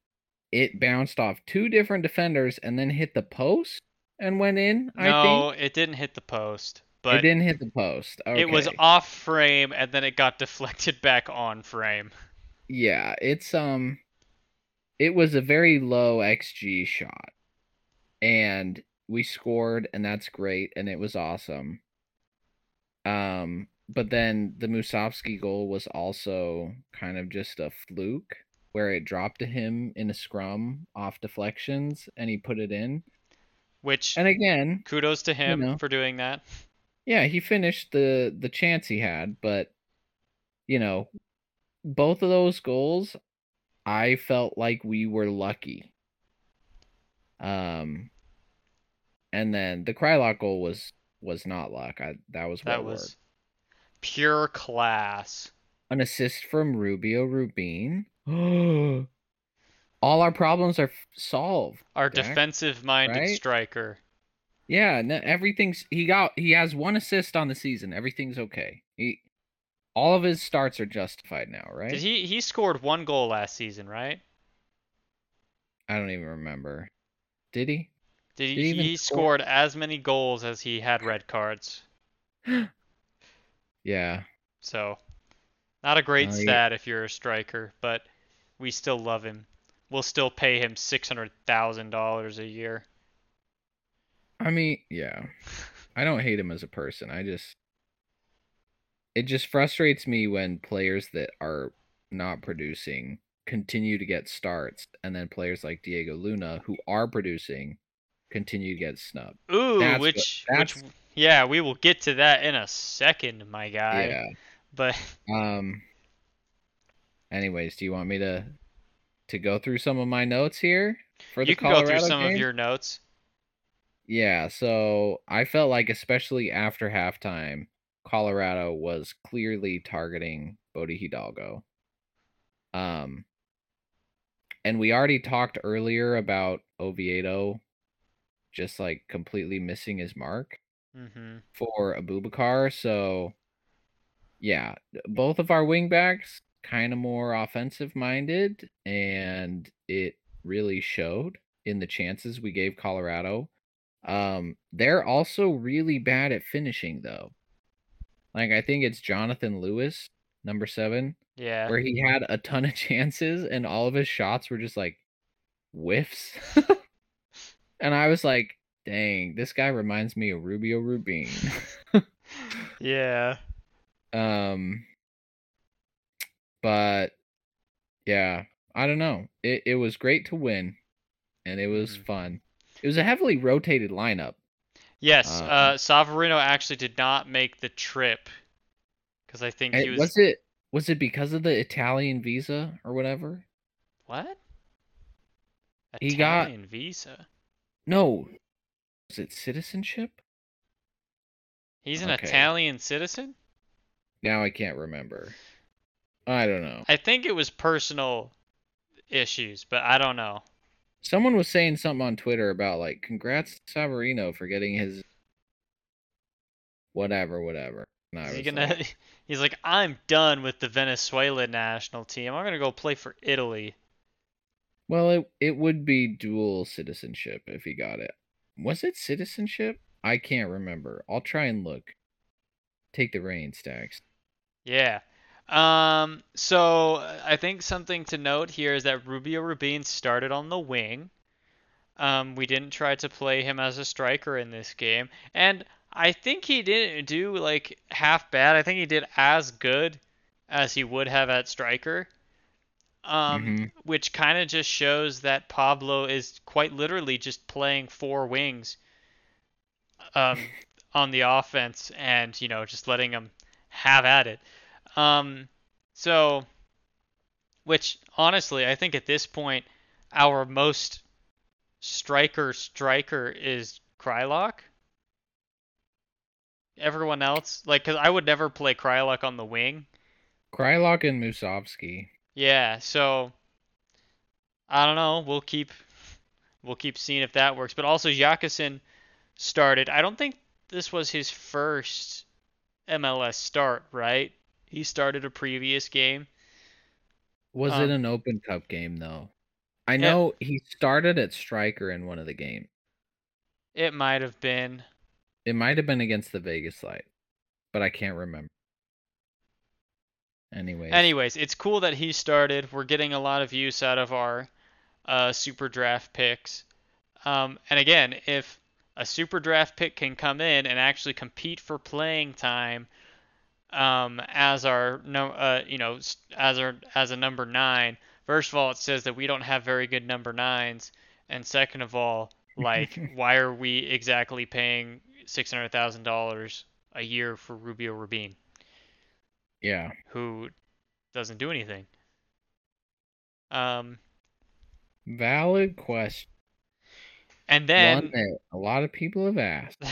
it bounced off two different defenders and then hit the post and went in. I No, think it didn't hit the post, it didn't hit the post. Okay. it was off frame and then it got deflected back on frame. Yeah, it's um it was a very low XG shot. And we scored and that's great and it was awesome. Um but then the Musovski goal was also kind of just a fluke where it dropped to him in a scrum off deflections and he put it in. Which And again, kudos to him know. for doing that. yeah, he finished the the chance he had, but you know, both of those goals I felt like we were lucky. Um, and then the Kreilach goal was was not luck. I that was That was. Pure class. An assist from Rubio Rubin. All our problems are f- solved. Our Dak, defensive-minded right? striker. Yeah, no, everything's he got he has one assist on the season. Everything's okay. He all of his starts are justified now, right? Did he he scored one goal last season, right? I don't even remember. Did he? Did Did he, he even he score? scored as many goals as he had red cards. Yeah. So, not a great yeah. stat if you're a striker, but we still love him. We'll still pay him six hundred thousand dollars a year. I mean, yeah. I don't hate him as a person. I just it just frustrates me when players that are not producing continue to get starts and then players like Diego Luna who are producing continue to get snubbed. Ooh, That's what- which which that's- yeah, we will get to that in a second, my guy. yeah. But Um anyways, do you want me to to go through some of my notes here for the you can Colorado go through some game? of your notes. Yeah, so I felt like especially after halftime, Colorado was clearly targeting Bode Hidalgo. Um and we already talked earlier about Oviedo just like completely missing his mark Mm-hmm. for Abubakar, so yeah, both of our wingbacks kind of more offensive minded and it really showed in the chances we gave Colorado. Um they're also really bad at finishing though. Like I think it's Jonathan Lewis, number 7, Yeah. where he had a ton of chances and all of his shots were just like whiffs. and I was like, dang, this guy reminds me of Rubio Rubin. Yeah. Um, but yeah, I don't know. It it was great to win, and it was Mhm. fun. It was a heavily rotated lineup. Yes, Uh, uh, Savarino actually did not make the trip because I think he was, was it was it because of the Italian visa or whatever? what? He got- Italian visa. No, was it citizenship? He's an Okay. Italian citizen? Now I can't remember. I don't know. I think it was personal issues, but I don't know. Someone was saying something on Twitter about like, congrats to Savarino for getting his whatever, whatever. Is he gonna? like, He's like, I'm done with the Venezuela national team. I'm gonna go play for Italy. Well, it it would be dual citizenship if he got it. Was it citizenship? I can't remember. I'll try and look. Take the reins, Stacks. Yeah. Um. So I think something to note here is that Rubio Rubin started on the wing. Um, we didn't try to play him as a striker in this game, and I think he didn't do like half bad. I think he did as good as he would have at striker. Um, Mhm. which kind of just shows that Pablo is quite literally just playing four wings um, on the offense and, you know, just letting them have at it. Um, so, which honestly, I think at this point, our most striker striker is Kreilach. Everyone else, like, because I would never play Kreilach on the wing. Kreilach and Musovski. Yeah, so I don't know. We'll keep we'll keep seeing if that works. But also Jakobsen started. I don't think this was his first MLS start, right? He started a previous game. Was Um, it an Open Cup game though? I know he started at striker in one of the games. It might have been. It might have been against the Vegas Light, but I can't remember. Anyways, Anyways, it's cool that he started. We're getting a lot of use out of our uh, super draft picks. Um, and again, if a super draft pick can come in and actually compete for playing time um, as our no, uh, you know, as our as a number nine. First of all, it says that we don't have very good number nines, and second of all, like, why are we exactly paying six hundred thousand dollars a year for Rubio Rubin? Yeah, who doesn't do anything. Um, valid question. And One then that a lot of people have asked.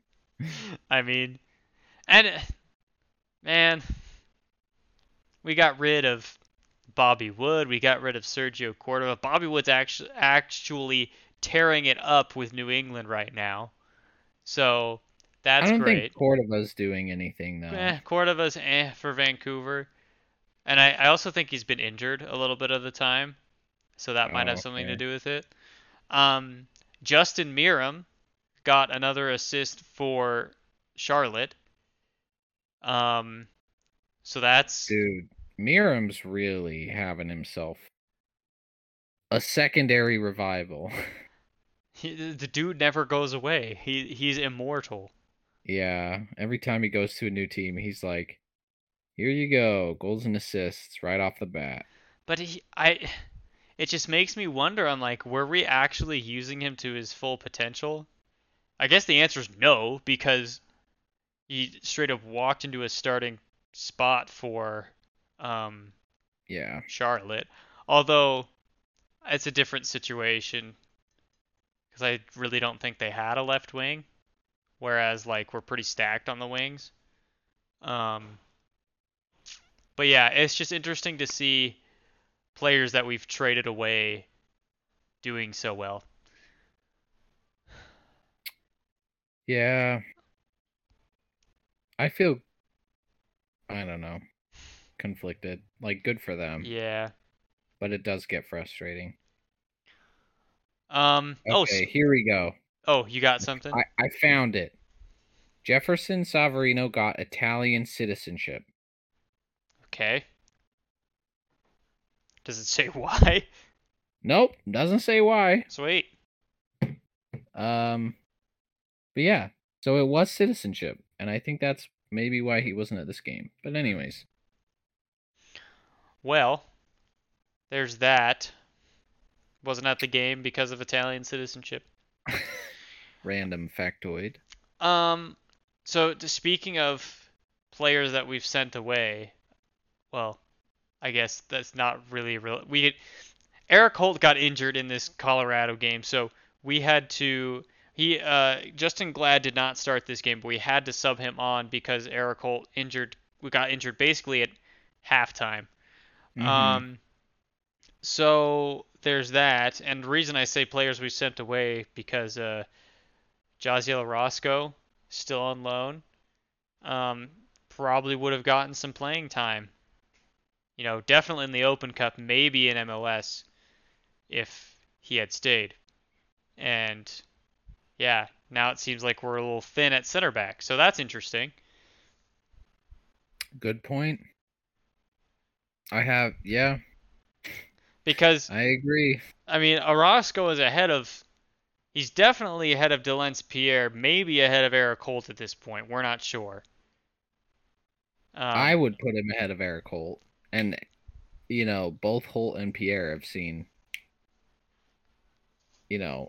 I mean, and man, we got rid of Bobby Wood. We got rid of Sergio Cordova. Bobby Wood's actually actually tearing it up with New England right now. So that's I don't great. think Cordova's doing anything though. Eh, Cordova's eh for Vancouver. And I, I also think he's been injured a little bit of the time. So that might Oh, have something to do with it. Um, Justin Meram got another assist for Charlotte. Um, so that's Dude, Meram's really having himself a secondary revival. he, the dude never goes away. He he's immortal. Yeah, every time he goes to a new team, he's like, "Here you go, goals and assists right off the bat." But he I it just makes me wonder on like were we actually using him to his full potential? I guess the answer is no because he straight up walked into a starting spot for um Yeah, Charlotte. Although it's a different situation because I really don't think they had a left wing, whereas like we're pretty stacked on the wings. Um, but yeah, it's just interesting to see players that we've traded away doing so well. yeah. I feel, I don't know, conflicted. Like, good for them, Yeah. but it does get frustrating. Um. Oh. Okay, s- here we go. Oh, you got something? I, I found it. Jefferson Savarino got Italian citizenship. Okay. Does it say why? Nope, doesn't say why. Sweet. Um, but yeah, so it was citizenship, and I think that's maybe why he wasn't at this game. But anyways, Well, there's that. Wasn't at the game because of Italian citizenship. random factoid. Um, so to, speaking of players that we've sent away, well, I guess that's not really real. We Erik Holt got injured in this Colorado game, so we had to. He uh, Justen Glad did not start this game, but we had to sub him on because Erik Holt injured. We got injured basically at halftime. Mhm. Um, so there's that, and the reason I say players we sent away because uh, Jaziel Orozco still on loan, um, probably would have gotten some playing time. You know, definitely in the Open Cup, maybe in MLS, if he had stayed. And yeah, now it seems like we're a little thin at center back, so that's interesting. Good point. I have, yeah, Because I agree. I mean, Orozco is ahead of. He's definitely ahead of Delentz Pierre, maybe ahead of Erik Holt at this point. We're not sure. Um, I would put him ahead of Erik Holt, and you know, both Holt and Pierre have seen. You know,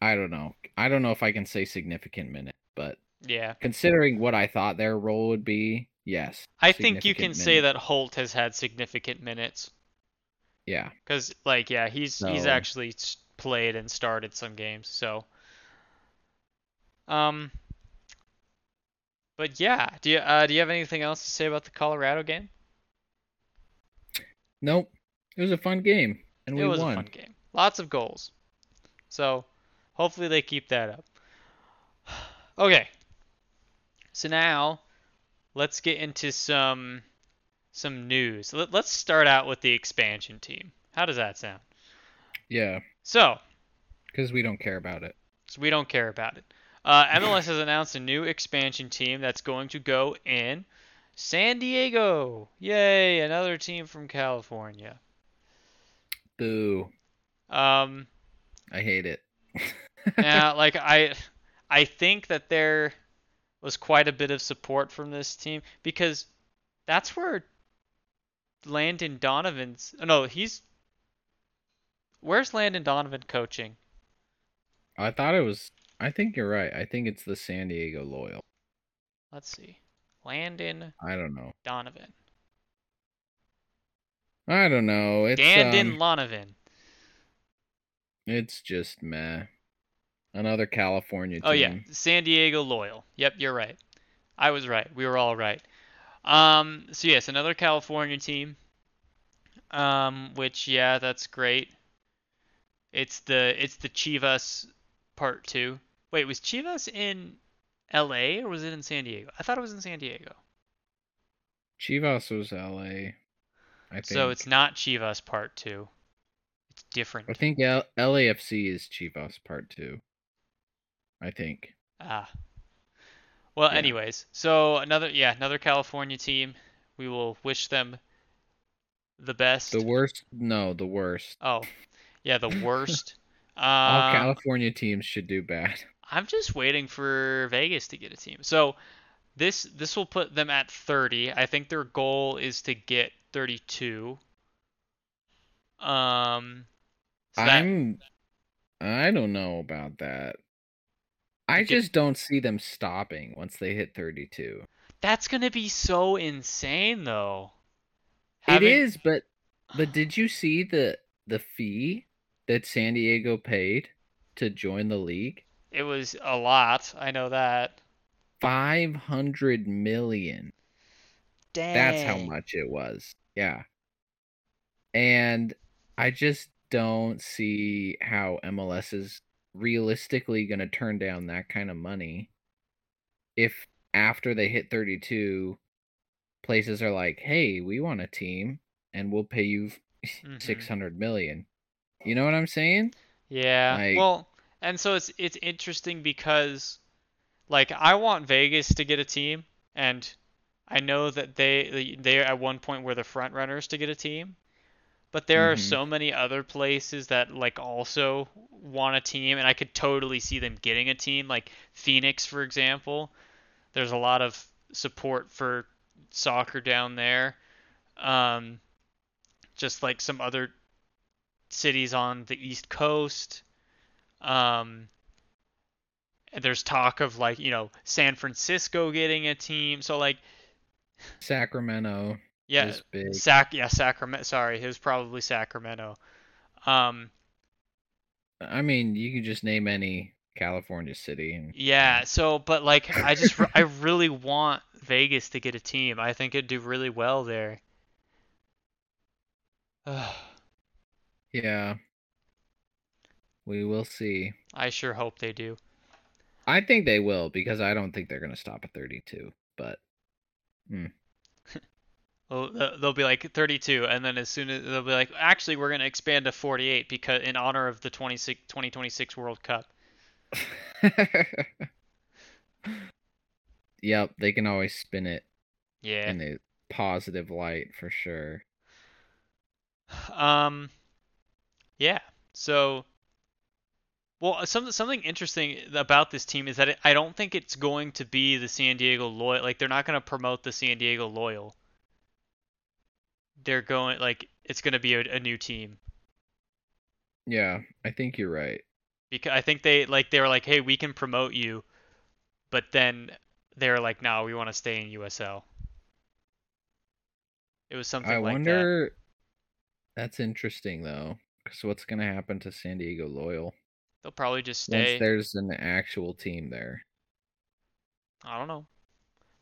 I don't know. I don't know if I can say significant minutes, but yeah. considering what I thought their role would be, yes. I think you can say that Holt has had significant minutes. Yeah. Because, like, yeah, he's he's actually played and started some games. So, um, but yeah, do you uh, do you have anything else to say about the Colorado game? Nope. It was a fun game, and we won. it was a fun game. Lots of goals. So, hopefully they keep that up. Okay. So now, let's get into some some news. Let, let's start out with the expansion team. How does that sound? Yeah, So, because we don't care about it. so we don't care about it. Uh, MLS has announced a new expansion team that's going to go in San Diego. Yay, another team from California. Boo. Um, I hate it. yeah, like I, I think that there was quite a bit of support from this team because that's where Landon Donovan's. oh, No, he's. Where's Landon Donovan coaching? I thought it was. I think you're right. I think it's the San Diego Loyal. Let's see. Landon I don't know. Donovan. I don't know. It's Landon um, Lonovan. It's just meh. Another California team. Oh yeah, San Diego Loyal. Yep, you're right. I was right. We were all right. Um, so yes, another California team. Um, which yeah, that's great. It's the it's the Chivas part two. Wait, was Chivas in L.A. or was it in San Diego? I thought it was in San Diego. Chivas was LA. I think. So it's not Chivas part two. It's different. I think L- LAFC is Chivas part two. I think. Ah. Well, Yeah. anyways, so another yeah, another California team. We will wish them the best. The worst. No, the worst. Oh, yeah, the worst. All Um, California teams should do bad. I'm just waiting for Vegas to get a team. So this this will put them at 30. I think their goal is to get 32. Um, so that- I'm. I don't know about that. I You get- just don't see them stopping once they hit 32. that's gonna be so insane, though. It Having- is, but but did you see the the fee that San Diego paid to join the league? It was a lot. I know that. 500 million. Dang. That's how much it was. Yeah. And I just don't see how MLS is realistically going to turn down that kind of money if after they hit 32 places are like, "Hey, we want a team and we'll pay you mm-hmm. 600 million." You know what I'm saying? Yeah. Like- well, and so it's it's interesting because like I want Vegas to get a team and I know that they they at one point were the front runners to get a team. But there are Mhm. so many other places that like also want a team and I could totally see them getting a team like Phoenix for example. There's a lot of support for soccer down there. Um just like some other cities on the East Coast. Um, there's talk of like you know San Francisco getting a team. So like Sacramento yeah, is big. Sac yeah Sacramento. Sorry, it was probably Sacramento. Um, I mean, you can just name any California city and yeah. So but like I just I really want Vegas to get a team. I think it'd do really well there. yeah. We will see. I sure hope they do. I think they will because I don't think they're going to stop at 32. But Well, they'll be like 32, and then as soon as they'll be like, actually, we're gonna expand to 48 because in honor of the 26 2026 World Cup. yep, they can always spin it Yeah. in a positive light for sure. Um. Yeah. So. Well, uh, something something interesting about this team is that it, I don't think it's going to be the San Diego Loyal. Like they're not going to promote the San Diego Loyal. They're going like it's going to be a, a new team Yeah, I think you're right. because I think they like they were like, hey, we can promote you, but then they were like, no, we want to stay in USL. It was something I like that. wonder. That's interesting though, because what's going to happen to San Diego Loyal They'll probably just once stay. there's an actual team there? I don't know.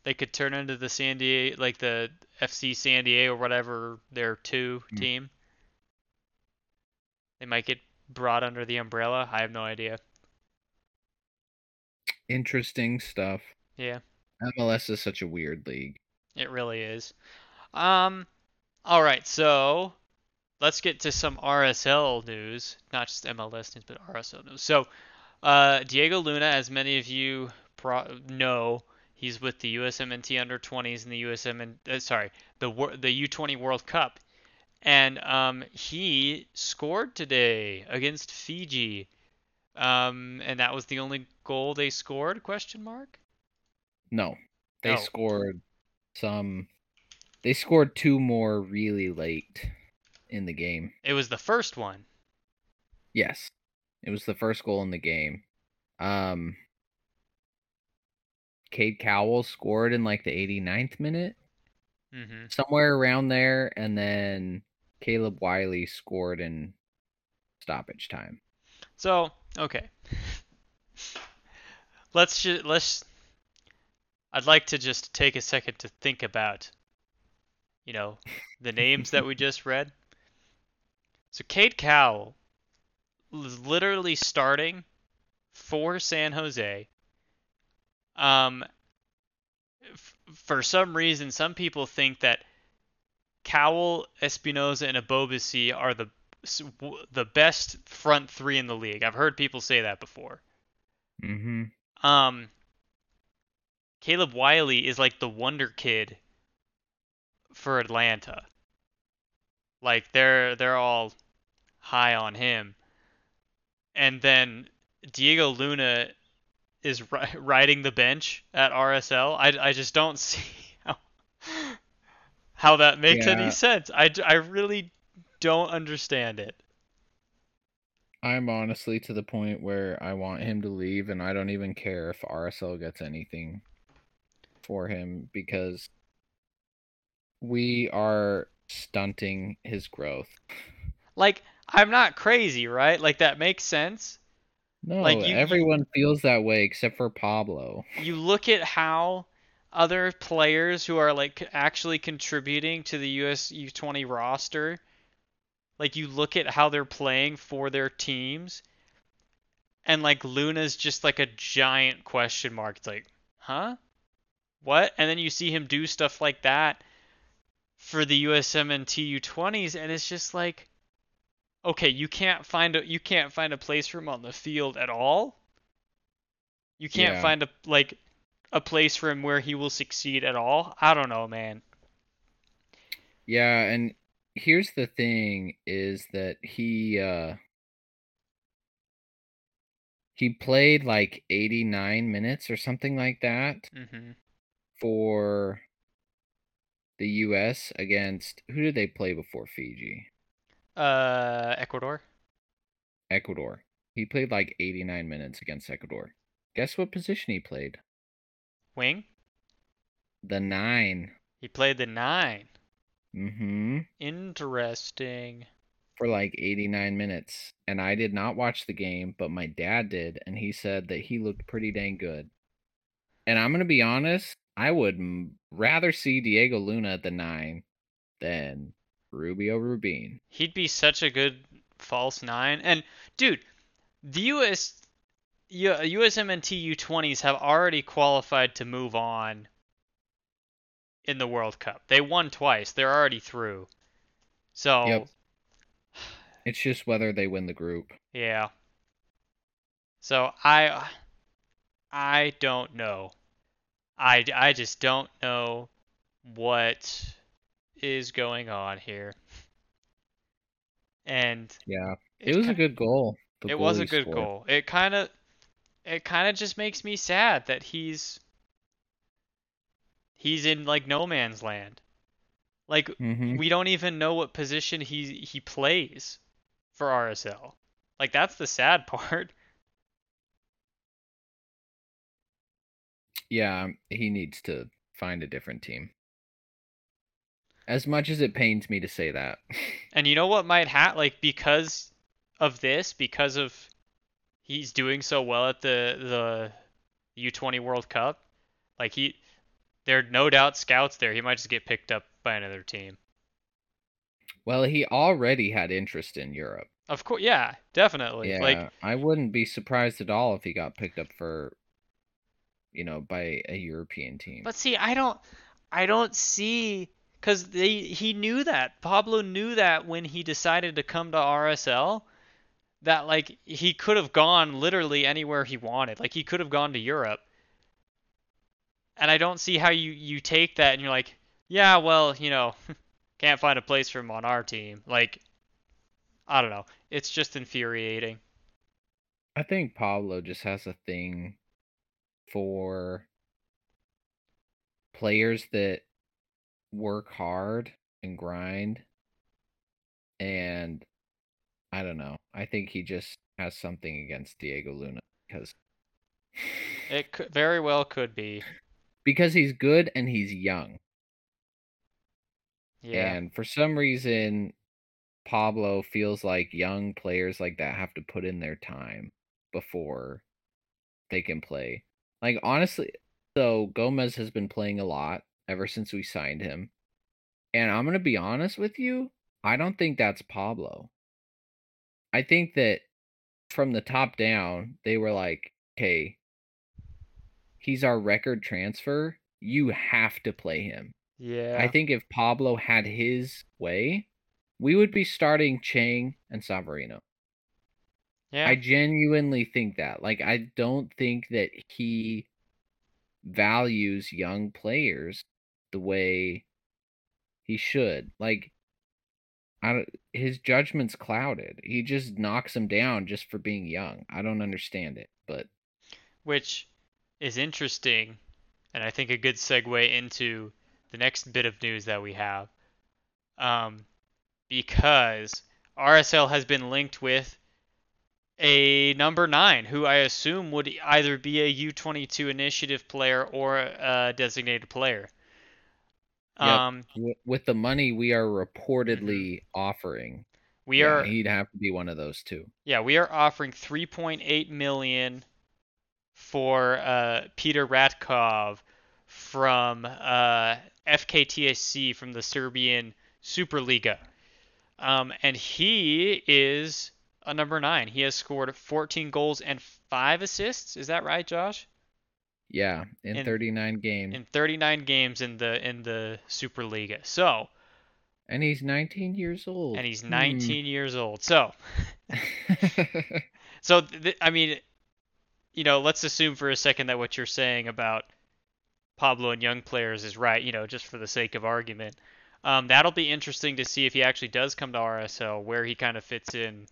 They could turn into the San Diego, like the FC San Diego or whatever their two Hmm. team. They might get brought under the umbrella. I have no idea. Interesting stuff. Yeah, MLS is such a weird league. it really is. Um, all right, so let's get to some RSL news, not just MLS news, but RSL news. So, uh, Diego Luna, as many of you pro- know, he's with the USMNT under 20s and the USMN, uh, sorry, the the U20 World Cup, and um, he scored today against Fiji, um, and that was the only goal they scored? Question mark. No, they Oh. scored some. They scored two more really late in the game. It was the first one. Yes, it was the first goal in the game. Um, Cade Cowell scored in like the 89th minute, hmm somewhere around there, and then Caleb Wiley scored in stoppage time. So okay, let's just let's. I'd like to just take a second to think about, you know, the names that we just read. So Cade Cowell is literally starting for San Jose. Um, f- for some reason, some people think that Cowell, Espinoza, and Ebobisse are the the best front three in the league. I've heard people say that before. Mm-hmm. Um, Caleb Wiley is like the wonder kid for Atlanta. Like they're they're all high on him. And then Diego Luna is ri- riding the bench at RSL. I, I just don't see how how that makes Yeah. any sense. I, I really don't understand it. I'm honestly to the point where I want him to leave, and I don't even care if RSL gets anything for him because we are stunting his growth. Like I'm not crazy, right? Like that makes sense. No, Like, you- you- everyone feels that way except for Pablo. you look at how other players who are like actually contributing to the US U20 roster, like you look at how they're playing for their teams, and like Luna's just like a giant question mark. It's like, huh? What? And then you see him do stuff like that for the USMNT U20s, and it's just like, okay, you can't find a you can't find a place for him on the field at all. You can't Yeah. find a like a place for him where he will succeed at all. I don't know, man. Yeah, and here's the thing is that he uh he played like 89 minutes or something like that mm-hmm. for the US against who did they play before Fiji? Uh, Ecuador. Ecuador. He played like 89 minutes against Ecuador. Guess what position he played? Wing. The 9. He played the nine. Mm-hmm. Interesting. For like 89 minutes. And I did not watch the game, but my dad did and he said that he looked pretty dang good. And I'm going to be honest, I would m- rather see Diego Luna at the 9 than Rubio Rubin. He'd be such a good false nine. And dude, the US USMNT U20s have already qualified to move on in the World Cup. They won twice. They're already through. So, Yep. It's just whether they win the group. yeah. So I I don't know. I I just don't know what is going on here. And Yeah. it It was ki- a good goal. it was a good scored. goal. It kind of it kind of just makes me sad that he's he's in like no man's land. Like Mhm. we don't even know what position he he plays for RSL. Like that's the sad part. Yeah, he needs to find a different team. As much as it pains me to say that. And you know what might ha like because of this, because of he's doing so well at the the U20 World Cup, like he there are no doubt scouts there. He might just get picked up by another team. well, he already had interest in Europe. Of course, yeah, definitely. Yeah, Like I wouldn't be surprised at all if he got picked up for, you know, by a European team. But see, I don't, I don't see, cause they he knew that Pablo knew that when he decided to come to RSL, that like he could have gone literally anywhere he wanted. Like he could have gone to Europe. And I don't see how you you take that and you're like, yeah, well, you know, can't find a place for him on our team. Like, I don't know. It's just infuriating. I think Pablo just has a thing for players that work hard and grind. And I don't know. I think he just has something against Diego Luna because It could, very well could be. because he's good and he's young. Yeah. And for some reason Pablo feels like young players like that have to put in their time before they can play. Like honestly, so Gomez has been playing a lot ever since we signed him. And I'm going to be honest with you, I don't think that's Pablo. I think that from the top down, they were like, "Okay, he's our record transfer. You have to play him." Yeah. I think if Pablo had his way, we would be starting Chang and Savarino. Yeah. I genuinely think that. Like, I don't think that he values young players the way he should. Like, I don't, his judgment's clouded. He just knocks them down just for being young. I don't understand it, but which is interesting, and I think a good segue into the next bit of news that we have. Um, because RSL has been linked with a number nine, who I assume would either be a U22 initiative player or a designated player. Yep. Um, with the money we are reportedly offering, Mm-hmm. we yeah, are he'd have to be one of those two. Yeah, we are offering 3.8 million for uh, Peter Ratkov from uh, FKTSC from the Serbian Superliga. Um, and he is number nine. He has scored 14 goals and five assists. Is that right, Josh? Yeah, in, In- 39 games. In 39 games in the in the Superliga. So, and he's 19 years old. and he's Hmm. 19 years old. So, So, th- I mean, you know, let's assume for a second that what you're saying about Pablo and young players is right, you know, just for the sake of argument. Um, that'll be interesting to see if he actually does come to RSL, where he kind of fits in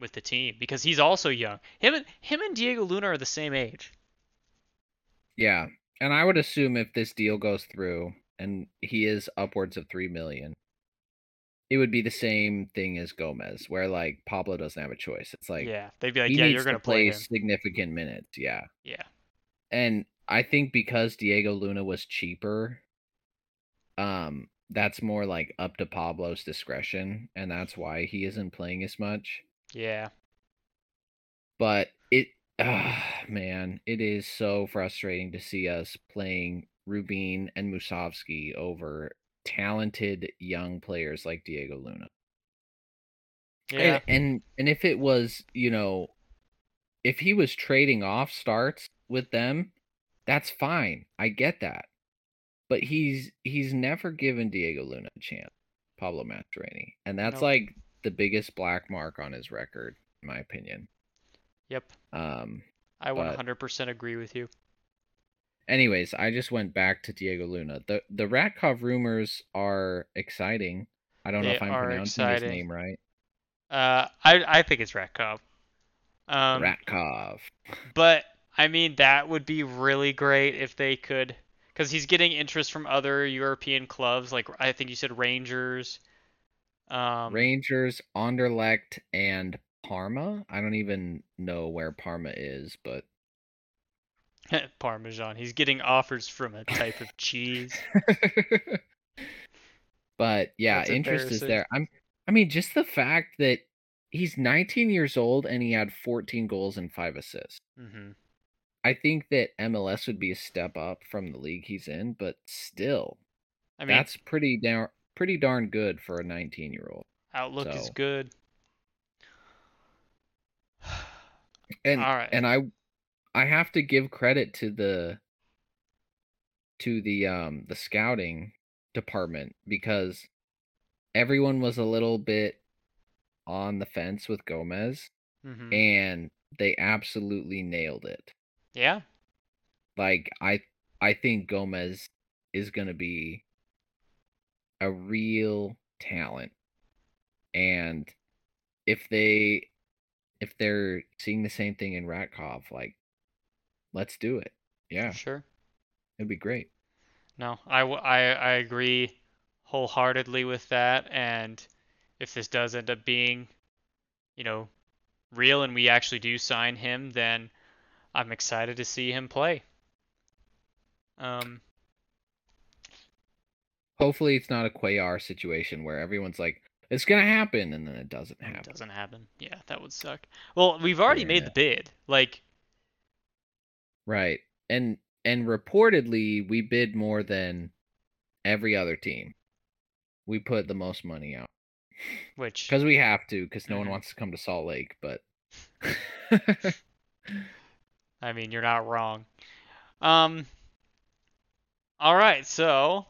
with the team, because he's also young. Him and him and Diego Luna are the same age. yeah, and I would assume if this deal goes through and he is upwards of 3 million, it would be the same thing as Gomez, where like Pablo doesn't have a choice. It's like yeah, they'd be like, yeah, you're gonna play him. significant minutes. Yeah, Yeah, and I think because Diego Luna was cheaper, um, that's more like up to Pablo's discretion, and that's why he isn't playing as much. Yeah, But it, ah, man, it is so frustrating to see us playing Rubin and Musovski over talented young players like Diego Luna. yeah, And, and and if it was, you know, if he was trading off starts with them, that's fine. I get that. But he's he's never given Diego Luna a chance, Pablo Mastroeni. And that's Nope. like the biggest black mark on his record, in my opinion. yep. Um I but- 100% agree with you. anyways, I just went back to Diego Luna. The the Ratkov rumors are exciting. I don't know if I'm pronouncing his name right. Uh, I I think it's Ratkov. Um, Ratkov. But I mean, that would be really great if they could, because he's getting interest from other European clubs, like I think you said Rangers. Um, Rangers, Anderlecht, and Parma. I don't even know where Parma is, but Parmesan. He's getting offers from a type of cheese. but yeah, That's interest is there. I'm I mean, just the fact that he's 19 years old and he had 14 goals and 5 assists. Mm-hmm. I think that MLS would be a step up from the league he's in, but still, I mean, that's pretty darn pretty darn good for a 19 year old. outlook is good. And All right. and I I have to give credit to the to the um the scouting department because everyone was a little bit on the fence with Gomez hmm and they absolutely nailed it. Yeah. Like I I think Gomez is going to be a real talent. And if they if they're seeing the same thing in Ratkov, like let's do it. Yeah, Sure. it'd be great. No, I, w- I, I agree wholeheartedly with that. And if this does end up being, you know, real and we actually do sign him, then I'm excited to see him play. Um, Hopefully it's not a Quayar situation where everyone's like, it's gonna happen, and then it doesn't It happen. doesn't happen. Yeah, that would suck. Well, we've already made the bid. Like, Right. And and reportedly we bid more than every other team. We put the most money out which because we have to because no one Mhm. wants to come to Salt Lake, but I mean, you're not wrong. Um. All right, so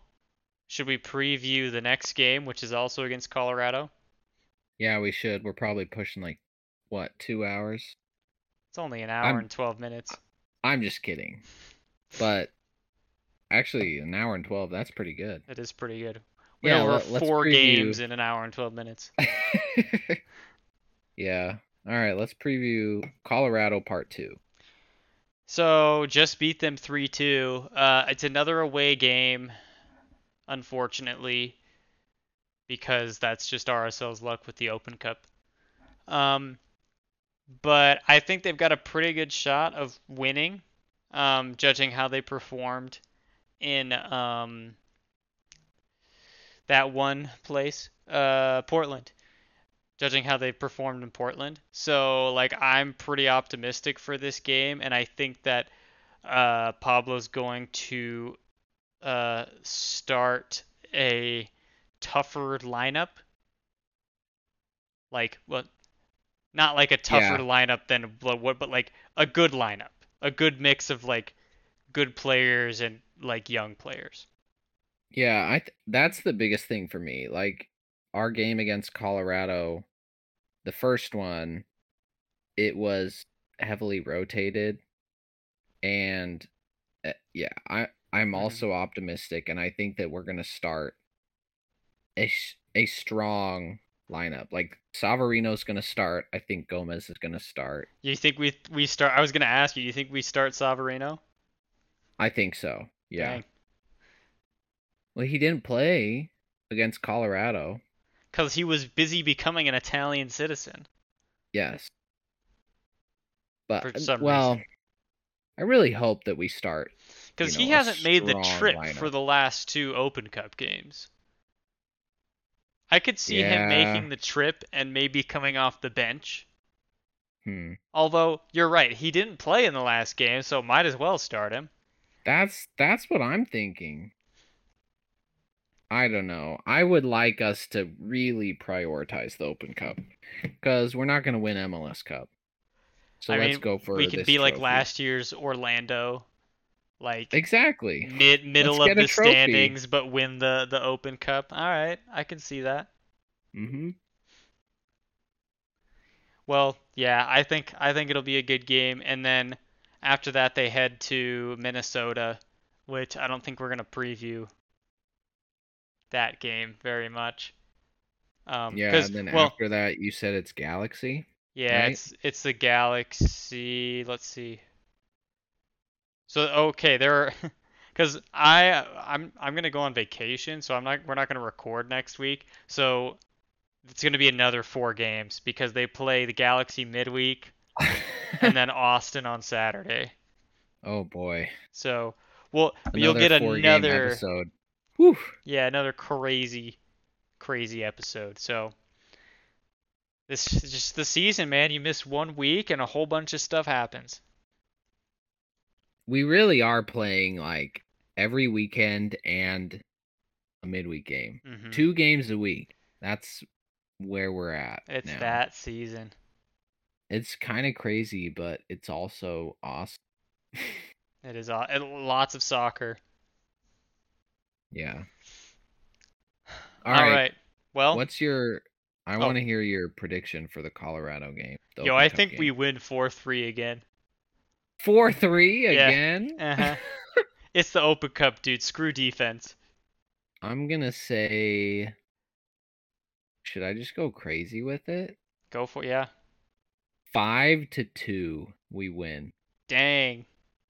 should we preview the next game, which is also against Colorado? yeah, we should. We're probably pushing like what, 2 hours? It's only an hour I'm- and 12 minutes. I'm just kidding. But actually an hour and 12, that's pretty good. That is pretty good. We Yeah, over let, four preview. games in an hour and 12 minutes. yeah. All right, let's preview Colorado part 2. So just beat them 3-2. Uh, it's another away game, unfortunately, because that's just RSL's luck with the Open Cup. Um, but I think they've got a pretty good shot of winning, um, judging how they performed in um, that one place, uh, Portland. Judging how they performed in Portland. So, like, I'm pretty optimistic for this game, and I think that uh, Pablo's going to uh, start a tougher lineup. Like, what? Not like a tougher Yeah. lineup than what, but like a good lineup, a good mix of like good players and like young players. Yeah, I th- that's the biggest thing for me. Like our game against Colorado, the first one, it was heavily rotated, and uh, yeah, I I'm Mhm. also optimistic, and I think that we're gonna start a a strong lineup. Like Savarino's gonna start. I think Gomez is gonna start. You think we we start? I was gonna ask you. You think we start Savarino? I think so. Yeah. Dang. Well, he didn't play against Colorado. Because he was busy becoming an Italian citizen. Yes. But For some well, reason. I really hope that we start. Because you he know, a hasn't made the trip lineup. for the last two Open Cup games. I could see him making the trip and maybe coming off the bench. Hmm. Although you're right, he didn't play in the last game, so might as well start him. That's that's what I'm thinking. I don't know. I would like us to really prioritize the Open Cup because we're not going to win MLS Cup. So I let's mean, go for we could be like last year's Orlando, like Exactly. mid middle Let's of the standings, but win the the Open Cup. All right, I can see that. Mm-hmm. Well, yeah, I think I think it'll be a good game, and then after that they head to Minnesota, which I don't think we're gonna preview that game very much. Um, Yeah. And then well, after that, you said it's Galaxy. yeah, right? it's it's the Galaxy. Let's see. So okay, there are because I I'm I'm gonna go on vacation, so I'm not we're not gonna record next week. So it's gonna be another four games because they play the Galaxy midweek and then Austin on Saturday. oh boy. So well you'll get Another another episode. Whew. yeah another crazy crazy episode. So this is just the season, man. You miss one week and a whole bunch of stuff happens. We really are playing like every weekend and a midweek game. hmm Two games a week. That's where we're at. It's now. that season. It's kind of crazy, but it's also awesome. It is aw- lots of soccer. yeah. All All right. right. Well, What's your? I Oh. want to hear your prediction for the Colorado game. the yo, Open I Cup think we win 4-3 again. Four three Yeah. again. Uh-huh. It's the Open Cup, dude. Screw defense. I'm gonna say. Should I just go crazy with it? Go for yeah. Five to two, we win. Dang.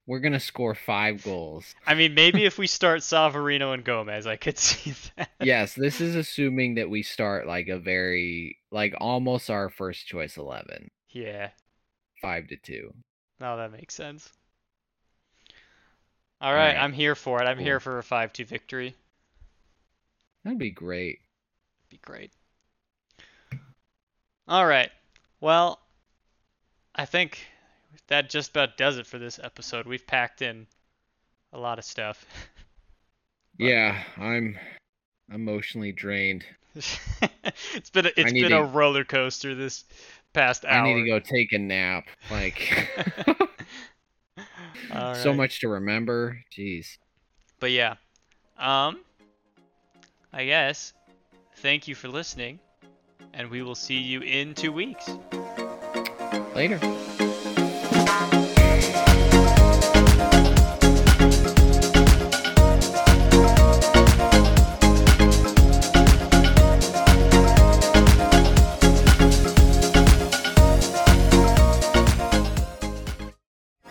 We're gonna score five goals. I mean, maybe if we start Savarino and Gomez, I could see that. yes, this is assuming that we start like a very like almost our first choice eleven. Yeah. Five to two. No, that makes sense. All right, I'm here for it. I'm here for a 5-2 victory. That'd be great. That'd Be great. All right. Well, I think that just about does it for this episode. We've packed in a lot of stuff. Yeah, I'm emotionally drained. it's been a, it's been to- a roller coaster this past hour. I need to go take a nap. Like All so much to remember. Jeez. But yeah. Um I guess thank you for listening and we will see you in 2 weeks. Later.